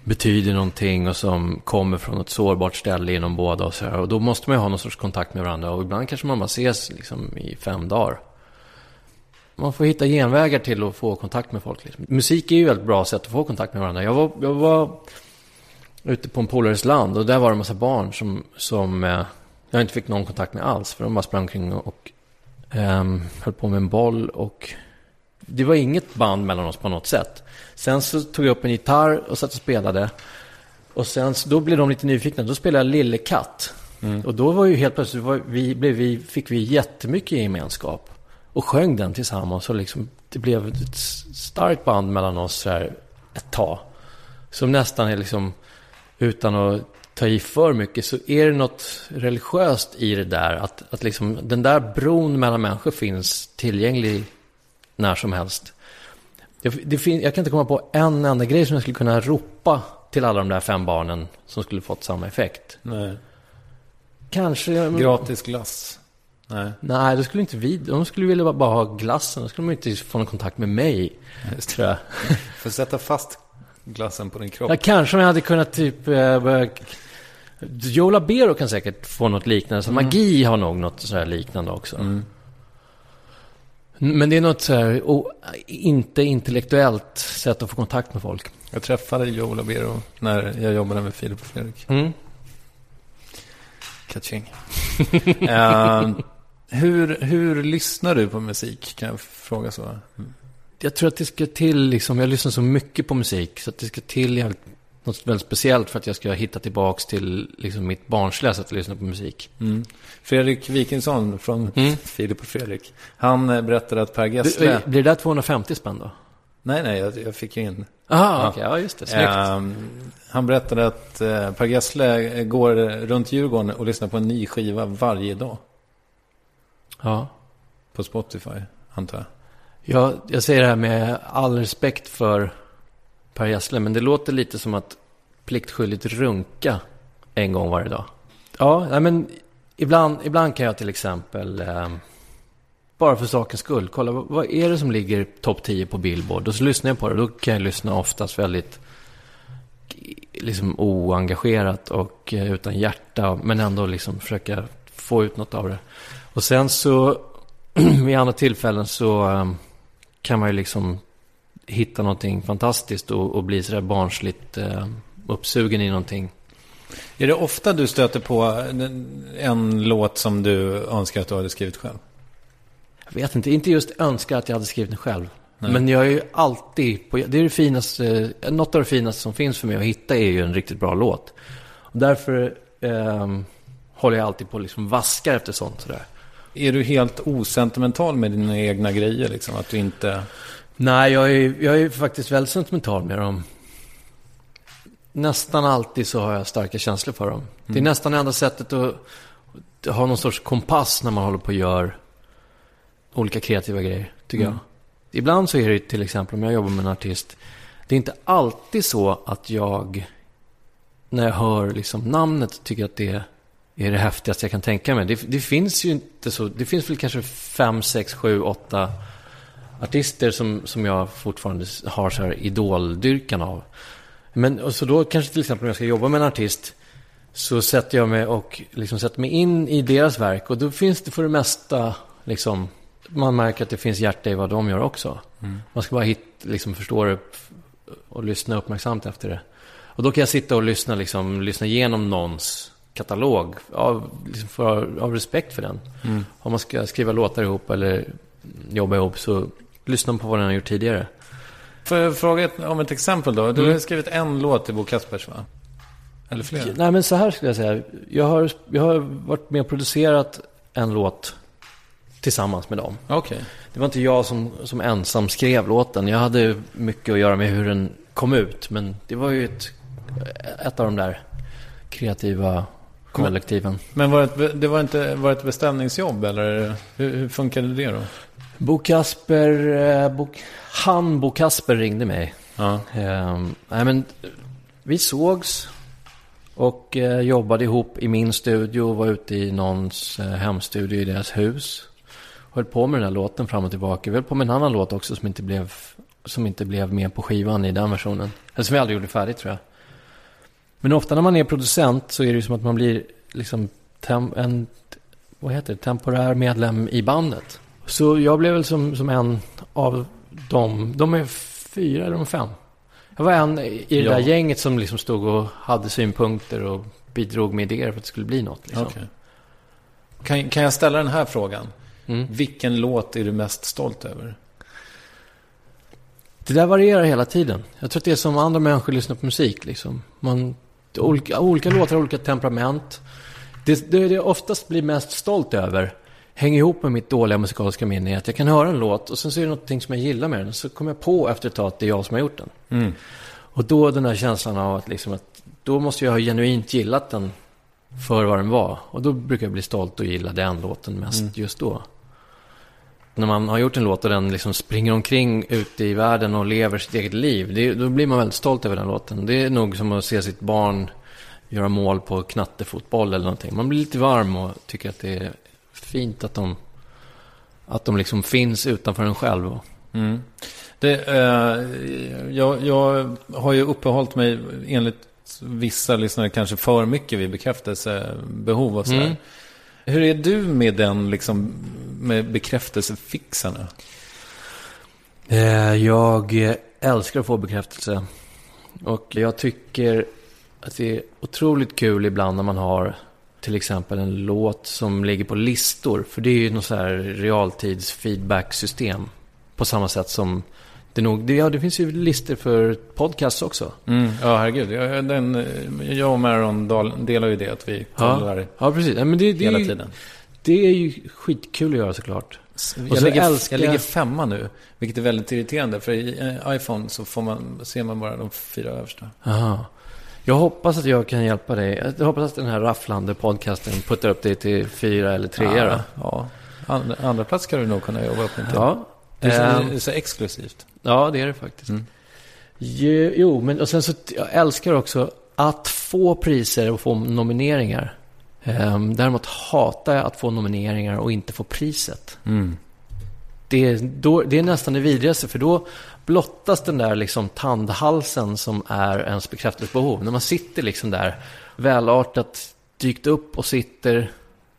betyder någonting och som kommer från ett sårbart ställe inom båda och så här. Och då måste man ju ha någon sorts kontakt med varandra. Och ibland kanske man bara ses liksom i fem dagar. Man får hitta genvägar till att få kontakt med folk. Liksom. Musik är ju ett väldigt bra sätt att få kontakt med varandra. Jag var, jag var ute på en polares land och där var det en massa barn som, som eh, jag inte fick någon kontakt med alls. För de bara sprang omkring och, och ehm, höll på med en boll och det var inget band mellan oss på något sätt. Sen så tog jag upp en gitarr och satt och spelade. Och sen då blev de lite nyfikna. Då spelade jag Lille Katt. Och då var ju helt plötsligt, var vi, blev vi, fick vi jättemycket gemenskap. Och sjöng den tillsammans. Och liksom, det blev ett starkt band mellan oss så här, ett tag. Som nästan är liksom, utan att ta i för mycket, så är det något religiöst i det där. Att, att liksom, den där bron mellan människor finns tillgänglig när som helst. Det, det fin- jag kan inte komma på en enda grej som jag skulle kunna ropa till alla de där fem barnen som skulle fått samma effekt. Nej. Kanske... Gratis glass. Nej. Nej, då skulle inte vi... De skulle vilja bara ha glassen. Då skulle de inte få någon kontakt med mig. Tror jag. Får sätta fast glassen på din kropp. Ja, kanske om jag hade kunnat typ eh, Joe Labero kan säkert få något liknande. Så Magi har nog något sådär liknande också. Men det är något så här, o- inte intellektuellt sätt att få kontakt med folk. Jag träffade Joe Labero när jag jobbade med Filip och Fredrik. Mm. Kaching. Eh, hur, hur lyssnar du på musik? Kan jag fråga så? Jag tror att det ska till, liksom, jag lyssnar så mycket på musik, så att det ska till jävligt, något väldigt speciellt för att jag ska hitta tillbaks till liksom, mitt barnsliga sätt att lyssna på musik. Mm. Fredrik Wikingsson från Mm. Filip och Fredrik. Han eh, berättade att Per Gessle... Blir det där 250 spänn då? Nej, nej, jag, jag fick in. Aha, Ja. Ja, just det. Snyggt. Ehm, han berättade att eh, Per Gessle går runt Djurgården och lyssnar på en ny skiva varje dag. Ja. På Spotify, antar jag. Jag, jag säger det här med all respekt för Per Gessle, men det låter lite som att pliktskyldigt runka en gång varje dag. Ja, men ibland, ibland kan jag till exempel, eh, bara för sakens skull, kolla vad, vad är det som ligger topp 10 på Billboard? Och så lyssnar jag på det. Då kan jag lyssna oftast väldigt liksom oengagerat och eh, utan hjärta, men ändå liksom försöka få ut något av det. Och sen så, vid andra tillfällen så eh, kan man ju liksom hitta någonting fantastiskt och, och bli sådär barnsligt eh, uppsugen i någonting. Är det ofta du stöter på en, låt som du önskar att du hade skrivit själv? Jag vet inte, inte just önskar att jag hade skrivit den själv. Nej. Men jag är ju alltid, på, det är det finaste, eh, något av det finaste som finns för mig att hitta är ju en riktigt bra låt. Och därför ehm, håller jag alltid på och liksom vaskar efter sånt sådär. Är du helt osentimental med dina egna grejer? Liksom? Att du inte... Nej, jag är, jag är faktiskt väldigt sentimental med dem. Nästan alltid så har jag starka känslor för dem. Det är nästan enda sättet att, ha någon sorts kompass när man håller på och gör olika kreativa grejer, tycker jag. Ibland så är det till exempel om jag jobbar med en artist. Det är inte alltid så att jag, när jag hör liksom namnet, tycker att det är det häftigaste jag kan tänka mig. Det, det finns ju inte så, det finns väl kanske fem, sex, sju, åtta artister som, som jag fortfarande har så här idoldyrkan av. Men och så då kanske till exempel om jag ska jobba med en artist så sätter jag mig och liksom sätter mig in i deras verk och då finns det för det mesta liksom man märker att det finns hjärta i vad de gör också. Man ska bara hit, liksom förstå det och lyssna uppmärksamt efter det. Och då kan jag sitta och lyssna, liksom, lyssna igenom någons katalog av, liksom för, av respekt för den. Om man ska skriva låtar ihop eller jobba ihop så lyssna på vad den har gjort tidigare. Får jag fråga om ett exempel då? Du har skrivit en låt till Bo Kaspers va? Eller fler? Nej, men så här skulle jag säga. Jag har, jag har varit med och producerat en låt tillsammans med dem. Okej. Det var inte jag som, som ensam skrev låten. Jag hade mycket att göra med hur den kom ut. Men det var ju ett, ett av de där kreativa kollektiven. Men var det, ett- det var inte var det ett beställningsjobb eller hur, hur funkade det då? Bo Kasper, eh, Bo, han Bo Kasper ringde mig. Ja. Ehm, nej men, vi sågs och eh, jobbade ihop i min studio och var ute i någons eh, hemstudio i deras hus. Höll på med den här låten fram och tillbaka. Vi höll på med en annan låt också som inte blev, som inte blev med på skivan i den versionen. Eller som vi aldrig gjorde färdigt tror jag. Men ofta när man är producent så är det ju som att man blir liksom en vad heter det, temporär medlem i bandet. Så jag blev väl som, som en av dem. De är fyra eller de fem. Jag var en i det Ja. där gänget som liksom stod och hade synpunkter och bidrog med idéer för att det skulle bli något. Liksom. Okej. Kan, kan jag ställa den här frågan? Mm. Vilken låt är du mest stolt över? Det där varierar hela tiden. Jag tror att det är som andra människor lyssnar på musik. Liksom. Man, olika, olika låtar har olika temperament. Det, det jag oftast blir mest stolt över hänger ihop med mitt dåliga musikaliska minne. Att jag kan höra en låt och sen så är det någonting som jag gillar med den. Så kommer jag på efter ett tag att det är jag som har gjort den. Mm. Och då den här känslan av att, liksom att då måste jag ha genuint gillat den för vad den var. Och då brukar jag bli stolt och gilla den låten mest just då. När man har gjort en låt och den liksom springer omkring ute i världen och lever sitt eget liv. Det, då blir man väldigt stolt över den låten. Det är nog som att se sitt barn göra mål på knattefotboll eller någonting. Man blir lite varm och tycker att det är fint att de, att de liksom finns utanför en själv. Mm. Det, eh, jag, jag har ju uppehållit mig enligt vissa lyssnare kanske för mycket vid bekräftelsebehov och sådär. Mm. Hur är du med den, liksom, med bekräftelsefixarna? Eh, jag älskar att få bekräftelse. Och jag tycker att det är otroligt kul ibland när man har till exempel en låt som ligger på listor. För det är ju något så här realtids feedback-system. På samma sätt som det nog, ja det finns ju listor för podcasts också. Mm. Ja, herregud. Jag, den, jag och Maron delar ju det, att vi kollar ja precis. Ja, men det, det, hela är ju, tiden. det är ju skitkul att göra såklart. Och Jag så ligger, älskar- jag ligger femma nu, vilket är väldigt irriterande. För i eh, iPhone så får man, ser man bara de fyra översta. Aha. Jag hoppas att jag kan hjälpa dig. Jag hoppas att den här rafflande podcasten puttar upp dig till fyra eller trea ja, ja. Andra, andra plats ska du nog kunna jobba upp till. Ja. Det är, så, Ehm, så exklusivt. Ja, det är det faktiskt. Mm. Jo, jo, men och sen så jag älskar också att få priser och få nomineringar. Ehm, däremot hatar jag att få nomineringar och inte få priset. Mm. Det är, då, det är nästan det vidrigaste, för då blottas den där liksom tandhalsen som är ens bekräftelsebehov. När man sitter liksom där välartat dykt upp och sitter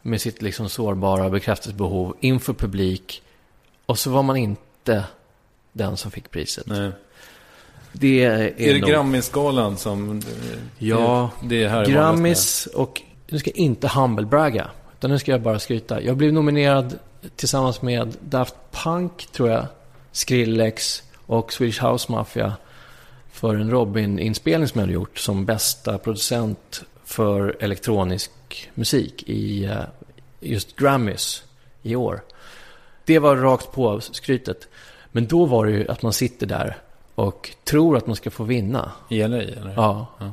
med sitt liksom sårbara bekräftelsebehov inför publik och så var man inte den som fick priset. Nej. Det är, Är det nog- Grammisgalan som... eh, Ja, det, är här Grammis och nu ska jag inte humblebragga. Utan nu ska jag bara skryta. Jag blev nominerad tillsammans med Daft Punk, tror jag, Skrillex och Swedish House Mafia för en Robin-inspelning som jag hade gjort som bästa producent för elektronisk musik i eh, just Grammys i år. Det var rakt på skrytet. Men då var det ju att man sitter där och tror att man ska få vinna. I LA, eller? Ja. Ja.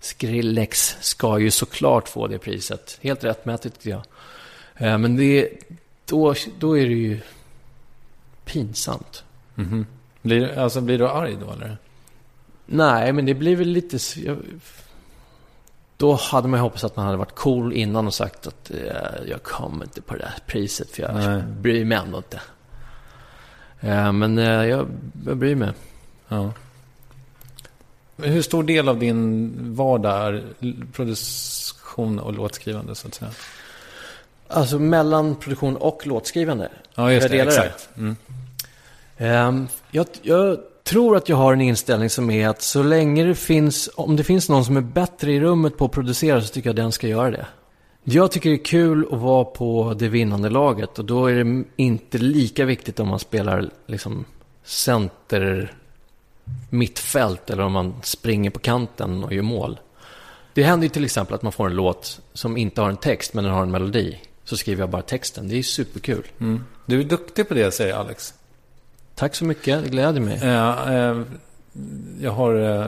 Skrillex ska ju såklart få det priset. Helt rättmätigt tycker jag. Eh, Men det, då, då är det ju pinsamt. Mhm. Blir, alltså, blir du arg då, eller? Nej, men det blir väl lite... Jag, då hade man ju hoppats att man hade varit cool innan och sagt att eh, jag kommer inte på det här priset för jag Nej. bryr mig ändå inte. Eh, Men eh, jag, jag bryr mig. Ja. Hur stor del av din vardag är produktion och låtskrivande, så att säga? Alltså mellan produktion och låtskrivande. Ja, just det. Exakt. Mm. Ehm, jag, jag tror att jag har en inställning som är att så länge det finns, om det finns någon som är bättre i rummet på att producera så tycker jag den ska göra det. Jag tycker det är kul att vara på det vinnande laget och då är det inte lika viktigt om man spelar liksom center, mittfält eller om man springer på kanten och gör mål. Det händer ju till exempel att man får en låt som inte har en text men den har en melodi. Så skriver jag bara texten. Det är superkul. Mm. Du är duktig på det, säger Alex. Tack så mycket, det gläder mig. Eh, eh, jag har... Eh,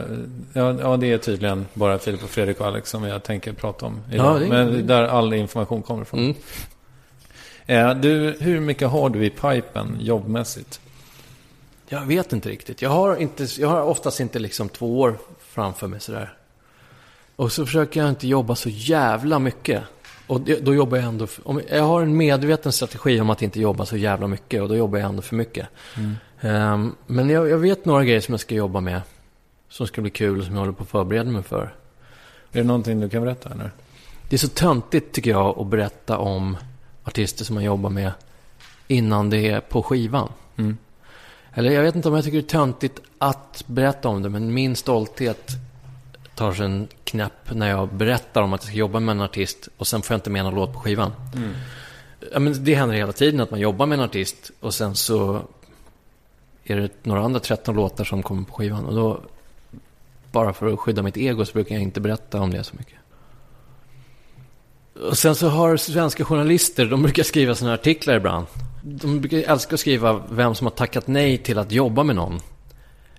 ja, ja, det är tydligen bara Filip och Fredrik och Alex som jag tänker prata om idag. Ja, det är- Men där all information kommer ifrån. Mm. Eh, du, hur mycket har du i pipen jobbmässigt? Jag vet inte riktigt. Jag har, inte, jag har oftast inte liksom två år framför mig sådär. Och så försöker jag inte jobba så jävla mycket. Och då jobbar jag ändå... Om jag har en medveten strategi om att inte jobba så jävla mycket och då jobbar jag ändå för mycket. Ehm, men jag, jag vet några grejer som jag ska jobba med. Som ska bli kul och som jag håller på att förbereda mig för. Är det någonting du kan berätta? Eller? Det är så töntigt tycker jag att berätta om artister som man jobbar med innan det är på skivan. Mm. Eller jag vet inte om jag tycker det är töntigt att berätta om det, men min stolthet tar sig en knäpp när jag berättar om att jag ska jobba med en artist och sen får jag inte med någon låt på skivan. Ja, men det händer hela tiden att man jobbar med en artist och sen så är det några andra 13 låtar som kommer på skivan. Och då, bara för att skydda mitt ego så brukar jag inte berätta om det så mycket. Och sen så har svenska journalister, de brukar skriva sina artiklar ibland. De brukar älska att skriva vem som har tackat nej till att jobba med någon.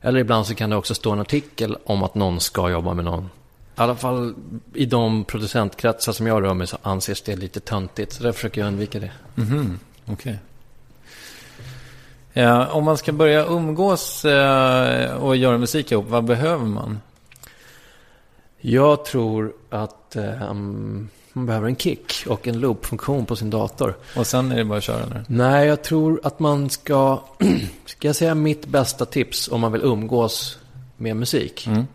Eller ibland så kan det också stå en artikel om att någon ska jobba med någon. I alla fall i de producentkretsar som jag rör mig så anses det lite töntigt. Så där försöker jag undvika det. Mm -hmm. okej. Ja, om man ska börja umgås eh, och göra musik ihop, vad behöver man? Jag tror att ehm, man behöver en kick och en loop-funktion på sin dator. Och sen är det bara att köra nu. Nej, jag tror att man ska... Ska jag säga mitt bästa tips om man vill umgås med musik? Mm.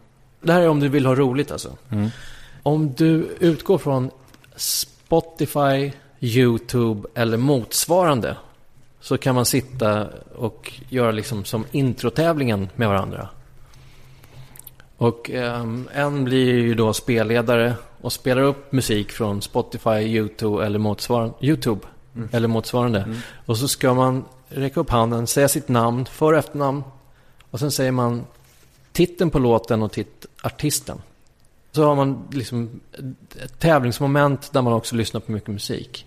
Det här är om du vill ha roligt alltså. Om du utgår från Spotify, YouTube eller motsvarande så kan man sitta och göra liksom som introtävlingen med varandra. Och ehm, en blir ju då spelledare och spelar upp musik från Spotify, YouTube eller motsvarande. YouTube eller motsvarande. Och så ska man räcka upp handen, säga sitt namn, för och efternamn. Och sen säger man titeln på låten och tit- artisten. Så har man liksom ett tävlingsmoment där man också lyssnar på mycket musik.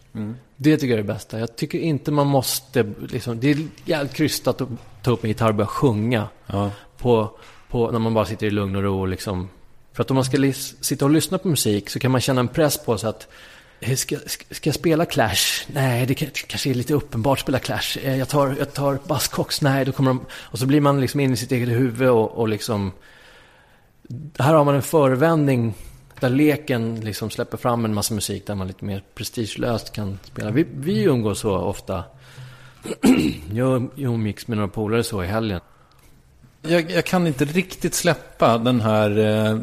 Det tycker jag är det bästa. Jag tycker inte man måste, liksom, det är jävligt krystat att ta upp en gitarr och börja sjunga. Ja. På, på, när man bara sitter i lugn och ro. och Liksom. För att om man ska sitta och lyssna på musik så kan man känna en press på sig att Ska, ska, jag spela Clash? Nej, det kan- kanske är lite uppenbart att spela Clash. Eh, Jag tar, jag tar Buzzcocks. Nej, då kommer de... Och så blir man liksom inne i sitt eget huvud och, och liksom... Här har man en förevändning där leken liksom släpper fram en massa musik där man lite mer prestigelöst kan spela. Vi, vi umgås så ofta. jag, umgicks med några polare så i helgen. Jag, jag kan inte riktigt släppa den här... Eh,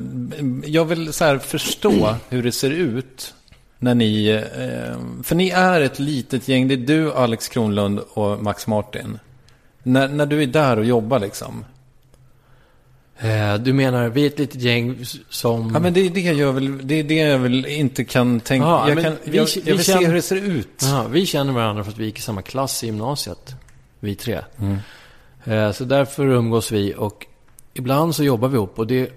jag vill så här förstå hur det ser ut när ni... Eh, för ni är ett litet gäng. Det är du, Alex Kronlund och Max Martin. När, när du är där och jobbar liksom. Eh, du menar, vi är ett litet gäng som... Ja, men det är det jag vill... Det är det jag vill inte kan tänka... Ja, jag, kan, vi- jag, vi jag vill se känner- hur det ser ut. Jaha, vi känner varandra för att vi gick i samma klass i gymnasiet. Vi tre. Mm. Eh, så därför umgås vi och ibland så jobbar vi ihop och det är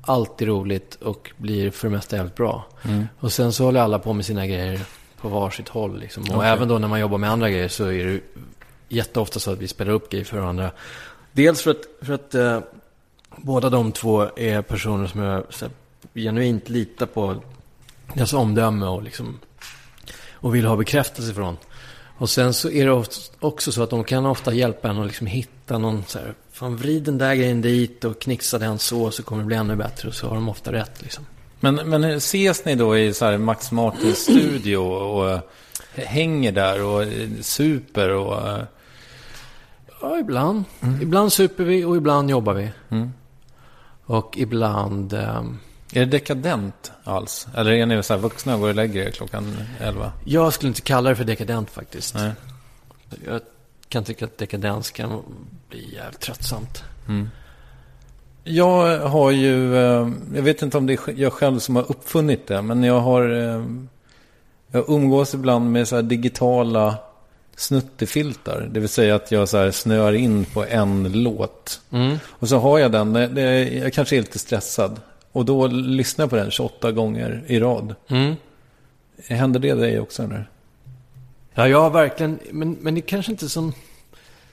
alltid roligt och blir för det mesta jävligt bra. Mm. Och sen så håller alla på med sina grejer på varsitt håll. Liksom. Och Okej. även då när man jobbar med andra grejer så är det jätteofta så att vi spelar upp grejer för varandra. Dels för att, för att eh, båda de två är personer som jag här, genuint litar på deras omdöme och, liksom, och vill ha bekräftelse från. Och sen så är det också så att de kan ofta hjälpa en att liksom hitta någon så här, fan vrid den där grejen dit och knixa den så, så kommer det bli ännu bättre. Och så har de ofta rätt liksom. Men, men ses ni då i så här Max Martins studio och hänger där och super och... eh, Ja, ibland. Ibland super vi och ibland jobbar vi. Mm. Och ibland... ehm, Är det dekadent alls? Eller är ni så här vuxna och går och lägger er klockan 11? jag skulle inte kalla det för dekadent faktiskt. Nej. Jag kan tycka att dekadens kan bli jävligt tröttsamt. Jag har ju, eh, jag vet inte om det är jag själv som har uppfunnit det, men jag har, eh, jag umgås ibland med så här digitala snuttefiltar. Det vill säga att jag så här snöar in på en låt. Mm. Och så har jag den, jag kanske är lite stressad. Och då lyssnar jag på den 28 gånger i rad. Mm. Händer det dig också eller? Ja, jag har verkligen... Men, men det är kanske inte som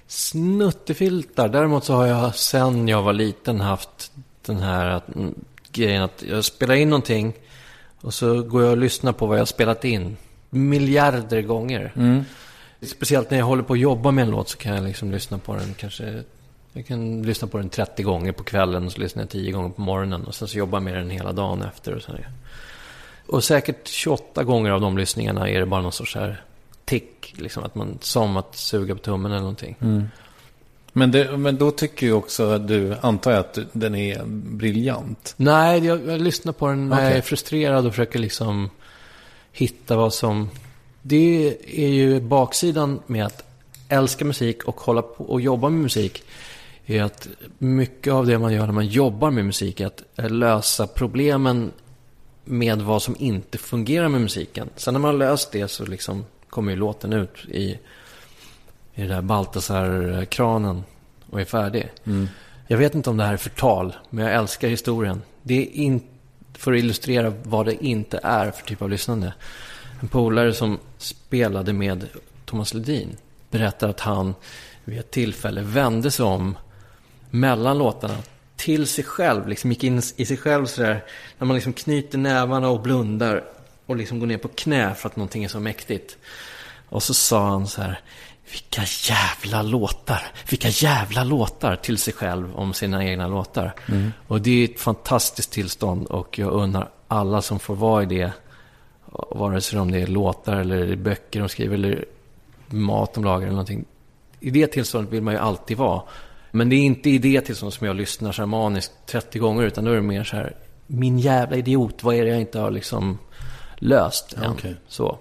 snuttefiltar. Däremot så har jag sen jag var liten haft den här att, mm, grejen att jag spelar in någonting och så går jag och lyssnar på vad jag har spelat in miljarder gånger. Speciellt när jag håller på att jobba med en låt så kan jag liksom lyssna på den kanske... Jag kan lyssna på den 30 gånger på kvällen och så lyssnar jag 10 gånger på morgonen och sen så jobbar jag med den hela dagen efter. Och, så här. och säkert 28 gånger av de lyssningarna är det bara någon sorts här tick. Liksom att man, som att suga på tummen eller någonting. Men, det, men då tycker ju också att du, antar jag att du- den är briljant. Nej, jag, jag lyssnar på den när jag Okej. är frustrerad och försöker liksom hitta vad som... Det är ju baksidan med att älska musik och hålla på och jobba med musik. Är att mycket av det man gör när man jobbar med musik är att eh, lösa problemen med vad som inte fungerar med musiken. Sen när man har löst det så liksom kommer ju låten ut i, i det där Baltasar-kranen och är färdig. Jag vet inte om det här är förtal, men jag älskar historien. Det är inte för att illustrera vad det inte är för typ av lyssnande. En polare som spelade med Thomas Ledin berättar att han vid ett tillfälle vände sig om mellan låtarna till sig själv. Liksom gick in i sig själv sådär. När man liksom knyter nävarna och blundar och liksom går ner på knä för att någonting är så mäktigt. Och så sa han så här. Vilka jävla låtar, vilka jävla låtar till sig själv om sina egna låtar. Och det är ett fantastiskt tillstånd och jag undrar alla som får vara i det, vare sig om det är låtar eller böcker de skriver eller mat de lagar eller någonting. I det tillståndet vill man ju alltid vara. Men det är inte idétillstånd som jag lyssnar så här maniskt 30 gånger, utan då är det mer så här, min jävla idiot, vad är det jag inte har liksom löst än? okej. Så.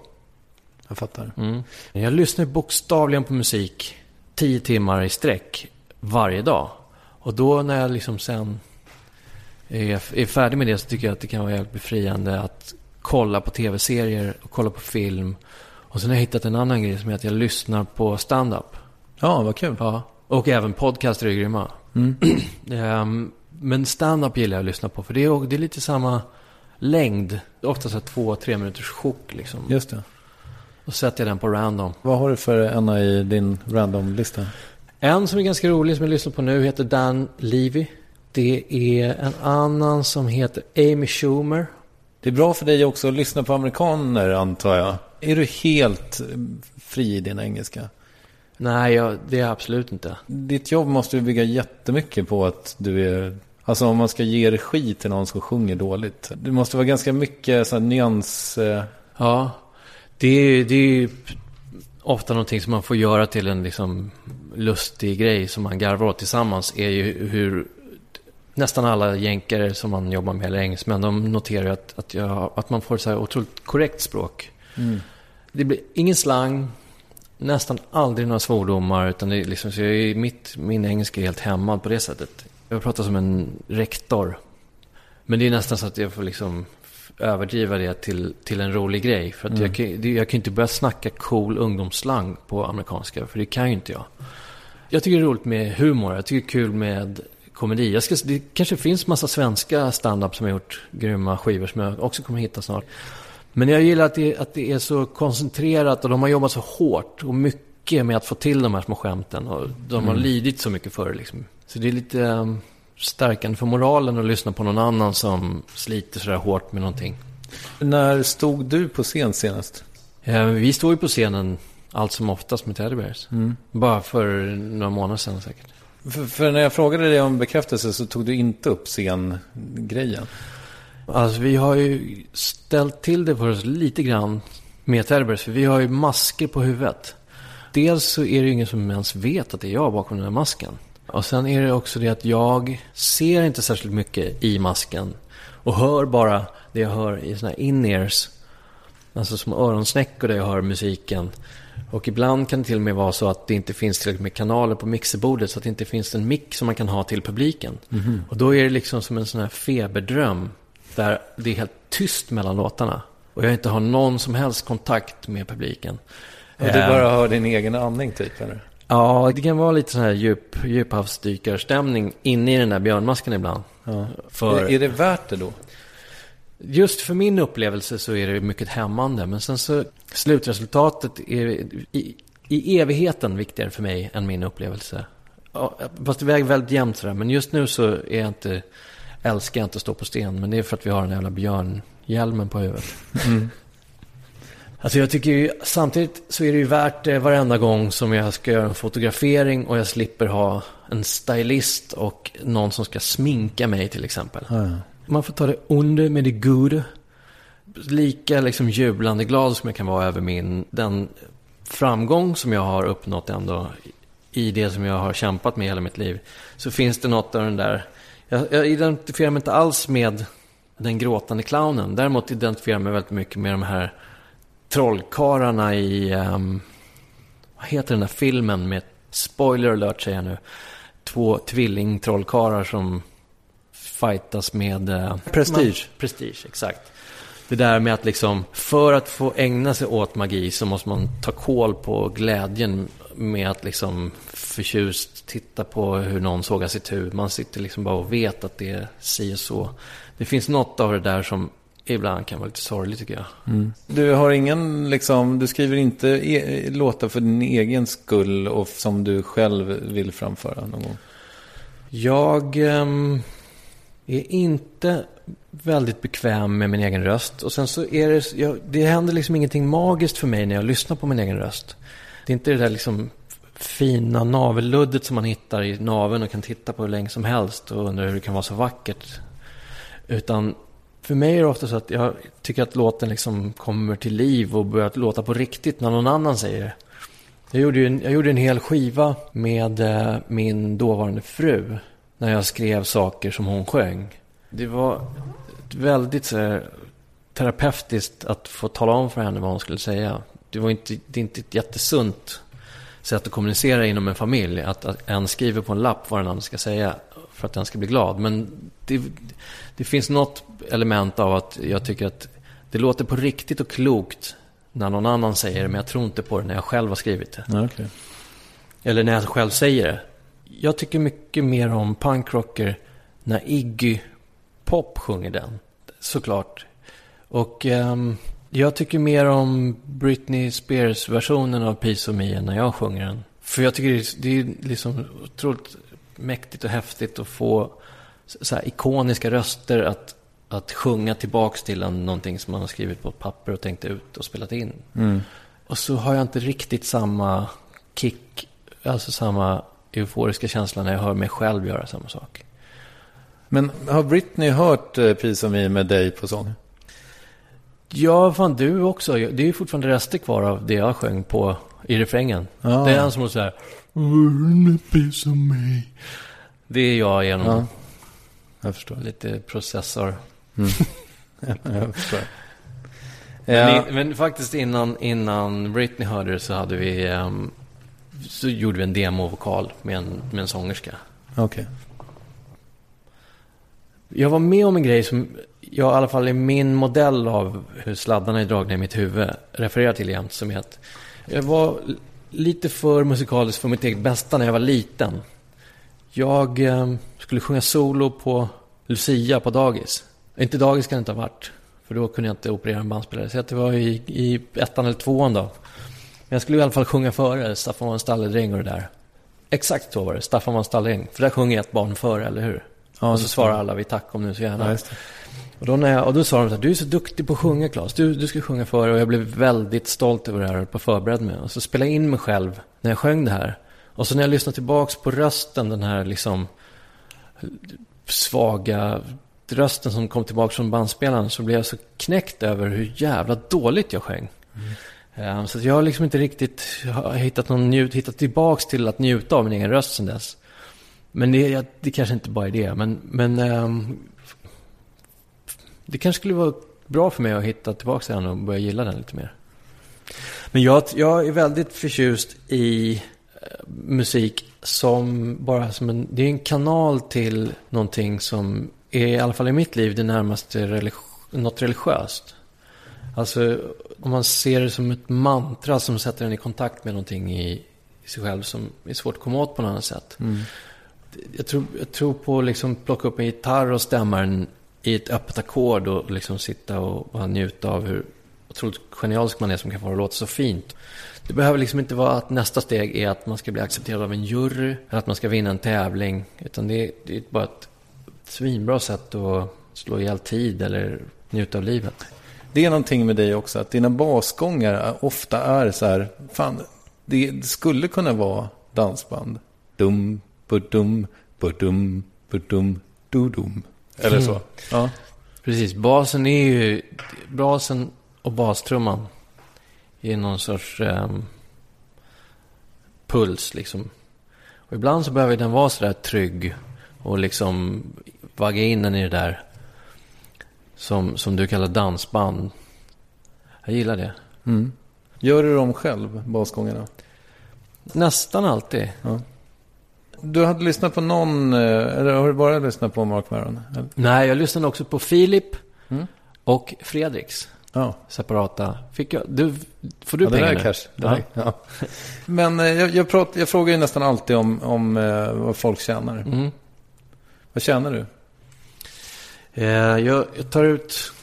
Jag fattar. Mm. Jag lyssnar bokstavligen på musik 10 timmar i sträck varje dag. Och då när jag liksom sen är, är färdig med det så tycker jag att det kan vara jävligt befriande att kolla på tv-serier och kolla på film. Och sen har jag hittat en annan grej som är att jag lyssnar på stand-up. Ja, vad kul. Ja. Och även podcaster är grymma. Mm. Ehm, men stand-up gillar jag att lyssna på. För det är, det är lite samma längd. Ofta så här två, tre minuters chock liksom. Just det. Och sätter jag den på random. Vad har du för ena i din random-lista? En som är ganska rolig som jag lyssnar på nu heter Dan Levy. Det är en annan som heter Amy Schumer. Det är bra för dig också att lyssna på amerikaner, antar jag. Är du helt eh, fri i din engelska? Nej, jag, det är jag absolut inte. Ditt jobb måste ju bygga jättemycket på att du är... Alltså om man ska ge regi till någon som sjunger dåligt. Det måste vara ganska mycket så här nyans... eh, Ja, det är, det är ju ofta någonting som man får göra till en liksom lustig grej som man garvar åt tillsammans. Är ju hur nästan alla jänkare som man jobbar med, eller engelsmän, de noterar att, att, jag, att man får så här otroligt korrekt språk. Det blir ingen slang, nästan aldrig några svordomar, utan det är liksom, så jag är, mitt, min engelska är helt hämmad på det sättet. Jag pratar som en rektor. Men det är nästan så att jag får liksom överdriva det till, till en rolig grej. För att jag, kan, jag kan ju inte börja snacka cool ungdomsslang på amerikanska, för det kan ju inte jag. Jag tycker det är roligt med humor, jag tycker det är kul med komedi. Jag ska, det kanske finns massa svenska stand-up som har gjort grymma skivor som jag också kommer hitta snart. Men jag gillar att det, att det är så koncentrerat och de har jobbat så hårt och mycket med att få till de här små skämten. Och de har lidit så mycket för det liksom. Så det är lite um, stärkande för moralen att lyssna på någon annan som sliter sådär hårt med någonting. När stod du på scen senast? Eh, vi står ju på scenen allt som oftast med Teddy Bears. Bara för några månader sedan säkert. För, för när jag frågade dig om bekräftelse så tog du inte upp scengrejen. Alltså vi har ju ställt till det för oss lite grann med Teddy för vi har ju masker på huvudet. Dels så är det ju ingen som ens vet att det är jag bakom den här masken. Och sen är det också det att jag ser inte särskilt mycket i masken. Och hör bara det jag hör i såna här in-ears. Alltså som öronsnäckor där jag hör musiken. Och ibland kan det till och med vara så att det inte finns tillräckligt med kanaler på mixerbordet så att det inte finns en mick som man kan ha till publiken. Och då är det liksom som en sån här feberdröm där det är helt tyst mellan låtarna. Och jag inte har någon som helst kontakt med publiken. Och du bara hör din egen andning typ, eller? Ja, det kan vara lite sån här djup, djuphavsdykarstämning inne i den där björnmasken ibland. Ja. För- Är, är det värt det då? Just för min upplevelse så är det mycket hämmande. Men sen så slutresultatet är i, i evigheten viktigare för mig än min upplevelse. Ja, fast det väger väldigt jämnt sådär. Men just nu så är jag inte, älskar jag inte att stå på sten. Men det är för att vi har den jävla björnhjälmen på huvudet. Alltså jag tycker ju, samtidigt så är det ju värt det varenda gång som jag ska göra en fotografering och jag slipper ha en stylist och någon som ska sminka mig till exempel. Man får ta det onda med det goda. Lika liksom jublande glad som jag kan vara över min, den framgång som jag har uppnått ändå i det som jag har kämpat med hela mitt liv. Så finns det något av den där, jag, jag identifierar mig inte alls med den gråtande clownen. Däremot identifierar jag mig väldigt mycket med de här trollkarlarna i, um, vad heter den där filmen med, spoiler alert säger jag nu, två tvillingtrollkarlar som fightas med... eh, Prestige. Man, prestige, exakt. Det där med att liksom, för att få ägna sig åt magi så måste man ta koll på glädjen med att liksom förtjust titta på hur någon sågar sitt huvud. Man sitter liksom bara och vet att det är si och så. Det finns något av det där som ibland kan vara lite sorgligt tycker jag. Du har ingen, liksom, du skriver inte e- låtar för din egen skull och som du själv vill framföra någon gång? Jag ehm, är inte väldigt bekväm med min egen röst. Och sen så är det, jag, det händer liksom ingenting magiskt för mig när jag lyssnar på min egen röst. Det är inte det där liksom fina navelluddet som man hittar i naveln och kan titta på hur länge som helst och undra hur det kan vara så vackert. Utan för mig är det ofta så att jag tycker att låten liksom kommer till liv och börjar låta på riktigt när någon annan säger det. Jag gjorde, en, jag gjorde en hel skiva med eh, min dåvarande fru. När jag skrev saker som hon sjöng. Det var väldigt så här, terapeutiskt att få tala om för henne vad hon skulle säga. Det, var inte, det är inte ett jättesunt sätt att kommunicera inom en familj. Att, att en skriver på en lapp vad den andra ska säga för att den ska bli glad. Men det, det finns något element av att jag tycker att det låter på riktigt och klokt när någon annan säger det, men jag tror inte på det när jag själv har skrivit det. Okay. Eller när jag själv säger det. Jag tycker mycket mer om punkrocker när Iggy Pop sjunger den. Såklart. Och um, jag tycker mer om Britney Spears-versionen av Peace of Me när jag sjunger den. För jag tycker det är, det är liksom otroligt mäktigt och häftigt att få så här ikoniska röster att, att sjunga tillbaks till en, någonting som man har skrivit på ett papper och tänkt ut och spelat in. Mm. Och så har jag inte riktigt samma kick, alltså samma euforiska känsla när jag hör mig själv göra samma sak. Men har Britney hört Peace of Me med dig på sång? Ja, fan du också. Det är ju fortfarande rester kvar av det jag sjöng på i refrängen. Ja. Det är han som så här... Piece of me. Det är jag genom Ja. Jag förstår. lite processor. Jag förstår. Men, Ja. men faktiskt innan, innan Britney hörde det så hade vi... ehm, så gjorde vi en demovokal med en, med en sångerska. Okej. Jag var med om en grej som jag i alla fall i min modell av hur sladdarna är dragna i mitt huvud refererar till jämt. Som är att jag var lite för musikalisk för mitt eget bästa när jag var liten. Jag eh, skulle sjunga solo på Lucia på dagis. Inte dagis kan det inte ha varit. För då kunde jag inte operera en bandspelare. Så det var i, i ettan eller tvåan då. Men jag skulle i alla fall sjunga före Staffan var en stalledräng och det där. Exakt så var det. Staffan var en stalledräng. För där sjunger ett barn före, eller hur? Ja, och så svarar alla vi tack om nu så gärna. Ja. Och då, när jag, och då sa de så här, du är så duktig på att sjunga Claes. Du, du ska sjunga före. Och jag blev väldigt stolt över det här och på att förbereda mig. Och så spelade jag in mig själv när jag sjöng det här. Och så när jag lyssnade tillbaks på rösten, den här liksom svaga rösten som kom tillbaka från bandspelaren. Så blev jag så knäckt över hur jävla dåligt jag sjöng. Eh, Ehm, så att jag har liksom inte riktigt hittat, någon njut, hittat tillbaks till att njuta av min egen röst sen dess. Men det, det kanske inte bara är det. Men, men ehm, det kanske skulle vara bra för mig att hitta tillbaka till den och börja gilla den lite mer. Men jag, jag är väldigt förtjust i eh, musik som bara som en, det är en kanal till någonting som är i alla fall i mitt liv det närmaste religi- något religiöst. Alltså om man ser det som ett mantra som sätter en i kontakt med någonting i, i sig själv som är svårt att komma åt på något annat sätt. Jag, tror, jag tror på att liksom plocka upp en gitarr och stämma den i ett öppet ackord och liksom sitta och bara njuta av hur otroligt genialisk man är som kan få det att låta så fint. Det behöver liksom inte vara att nästa steg är att man ska bli accepterad av en jury eller att man ska vinna en tävling. Utan det är, det är bara ett svinbra sätt att slå ihjäl tid eller njuta av livet. Det är någonting med dig också, att dina basgångar ofta är så här, fan, det skulle kunna vara dansband. Dum, budum, budum, budum, dudum. Eller så. Ja. Precis, basen är ju... Basen och bastrumman är någon sorts ehm, puls liksom. Och ibland så behöver den vara sådär trygg och liksom vagga in den i det där som, som du kallar dansband. Jag gillar det. Mm. Gör du dem själv, basgångarna? Nästan alltid. Du hade lyssnat på någon, eh, eller har du bara lyssnat på Mark Maron? Nej, jag lyssnade också på Filip Mm. och Fredriks Ja. separata. Fick jag, du, får du ja, det där pengar är nu? cash. Det Ja. där, ja. Men eh, jag, jag, prat, jag frågar ju nästan alltid om, om eh, vad folk tjänar. Mm. Vad tjänar du? Eh, jag, jag tar ut,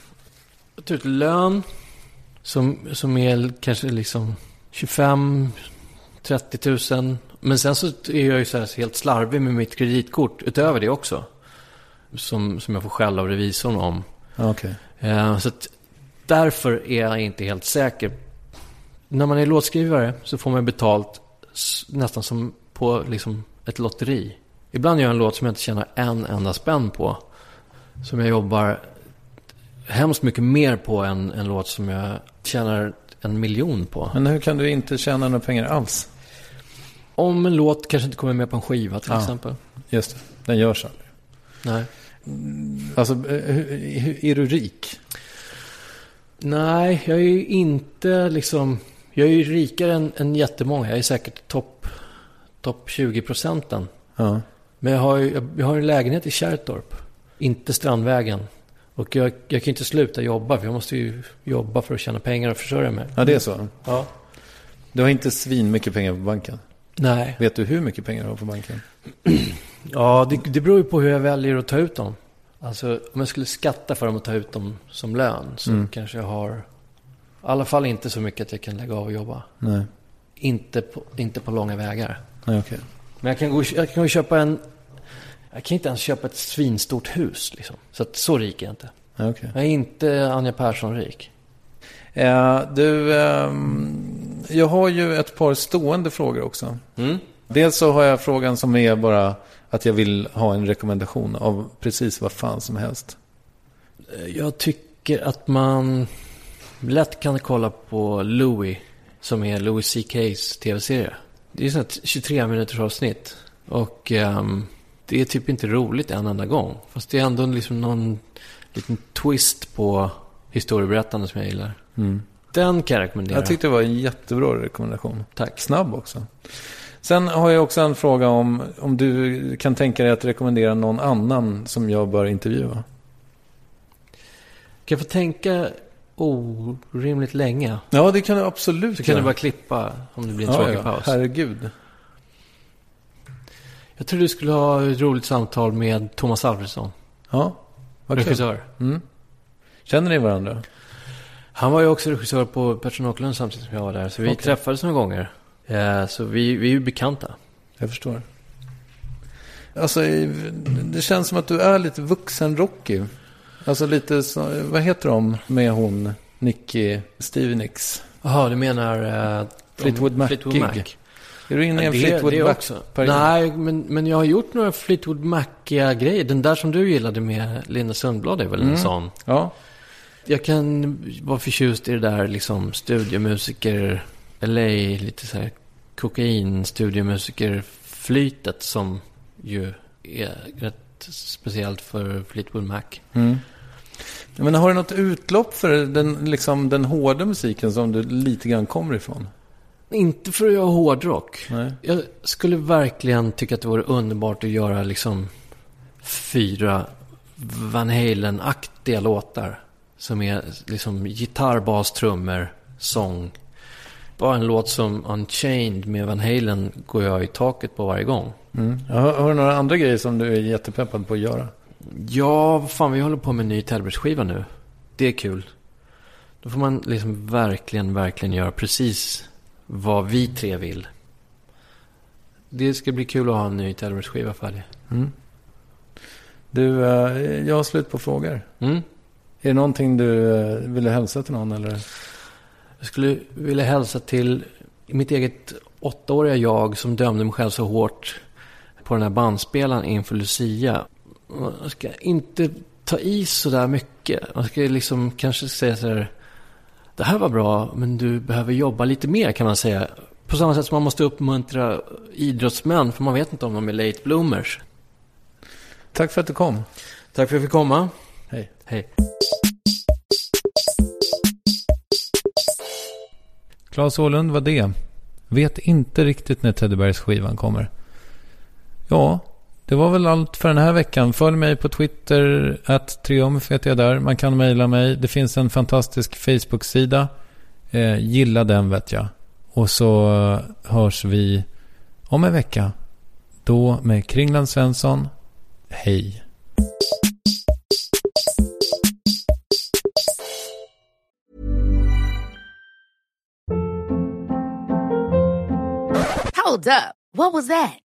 jag tar ut lön som, som är kanske liksom 25 30 000. Men sen så är jag ju så här helt slarvig med mitt kreditkort utöver det också. Som, som jag får skäll av revisorn om. Okej. Eh, så att därför är jag inte helt säker. När man är låtskrivare så får man betalt nästan som på liksom ett lotteri. Ibland gör jag en låt som jag inte tjänar en enda spänn på. Som jag jobbar hemskt mycket mer på än en låt som jag tjänar en miljon på. Men hur kan du inte tjäna några pengar alls? Om en låt kanske inte kommer med på en skiva till Ja. exempel. Just det, den görs aldrig. Nej. Alltså, är du rik? Nej, jag är ju inte liksom... Jag är ju rikare än, än jättemånga. Jag är säkert topp top 20 procenten. Ja. Men jag har ju jag, jag har en lägenhet i Kärrtorp. Inte Strandvägen. Och jag, jag kan inte sluta jobba, för jag måste ju jobba för att tjäna pengar och försörja mig. ja, det är så. Ja. Du har inte svin mycket pengar på banken. Nej. Vet du hur mycket pengar du har på banken? Ja, det, det beror ju på hur jag väljer att ta ut dem. Alltså, om jag skulle skatta för dem och ta ut dem som lön så Mm. kanske jag har... I alla fall inte så mycket att jag kan lägga av och jobba. Nej, Inte på, inte på långa vägar. nej okej. Men jag kan, gå, jag kan gå och köpa en... Jag kan inte ens köpa ett svinstort hus. Liksom. Så att så rik är jag inte. Okej. Jag är inte Anja Persson-rik. Eh, du, ehm, jag har ju ett par stående frågor också. Mm. Dels så har jag frågan som är bara att jag vill ha en rekommendation av precis vad fan som helst. Jag tycker att man lätt kan kolla på Louis, som är Louis CK's tv-serie. Det är ett 23 minuters avsnitt. Och ehm, det är typ inte roligt en enda gång. Fast det är ändå liksom någon liten twist på historieberättande som jag gillar. Den kan jag rekommendera. Jag tyckte det var en jättebra rekommendation. Tack. Snabb också. Sen har jag också en fråga om, om du kan tänka dig att rekommendera någon annan som jag bör intervjua. Kan jag få tänka orimligt länge? Ja, det kan du absolut Så kan du bara klippa om det blir en ja, tråkig ja, paus. herregud. Jag tror du skulle ha ett roligt samtal med Thomas Alfredsson, Ja, vad regissör. Mm. Känner ni varandra? Han var ju också regissör på Petron Åkerlund samtidigt som jag var där. Så vi Okej. träffades några gånger. Eh, så vi, vi är ju bekanta. Jag förstår. Alltså, det känns som att du är lite vuxen-Rocky. Alltså lite vad heter de med hon, Nicky Stevenix? Jaha, du menar... Eh, Fleetwood de- Mac Fleetwood gig. Mac. Är du inne i en det, Fleetwood Mac också. period? Nej, men, men jag har gjort några Fleetwood Mac-grejer. Den där som du gillade med Linda Sundblad är väl en Mm. sån. Ja, Jag kan vara förtjust i det där liksom studiomusiker, LA, lite så här kokain, studiomusiker-flytet som ju är rätt speciellt för Fleetwood Mac. Mm. Men har du något utlopp för den, liksom, den hårda musiken som du lite grann kommer ifrån? Inte för att göra hårdrock. Nej. Jag skulle verkligen tycka att det vore underbart att göra liksom fyra Van Halen-aktiga låtar. Som är liksom gitarr, bas, trummor, sång. Bara en låt som Unchained med Van Halen går jag i taket på varje gång. Mm. Har, har du några andra grejer som du är jättepeppad på att göra? Ja, fan, vi håller på med en ny Tellbergs-skiva nu. Det är kul. Då får man liksom verkligen, verkligen göra precis vad vi tre vill. Det ska bli kul att ha en ny Tellbergs-skiva färdig. Mm. Du, eh, jag har slut på frågor. Mm. Är det någonting du eh, ville hälsa till någon eller? Jag skulle vilja hälsa till mitt eget åttaåriga jag som dömde mig själv så hårt på den här bandspelaren inför Lucia. Man ska inte ta i så där mycket. Man ska liksom kanske säga så här. Det här var bra, men du behöver jobba lite mer kan man säga. På samma sätt som man måste uppmuntra idrottsmän, för man vet inte om de är late bloomers. Tack för att du kom. Tack för att jag fick komma. Hej. Hej. Claes Åhlund var det. Vet inte riktigt när Teddybergs skivan kommer. Ja, det var väl allt för den här veckan. Följ mig på Twitter, att Triumf heter jag där. Man kan mejla mig. Det finns en fantastisk Facebook-sida. Eh, gilla den vet jag. Och så hörs vi om en vecka. Då med Kringland Svensson. Hej. Hold up. What was that?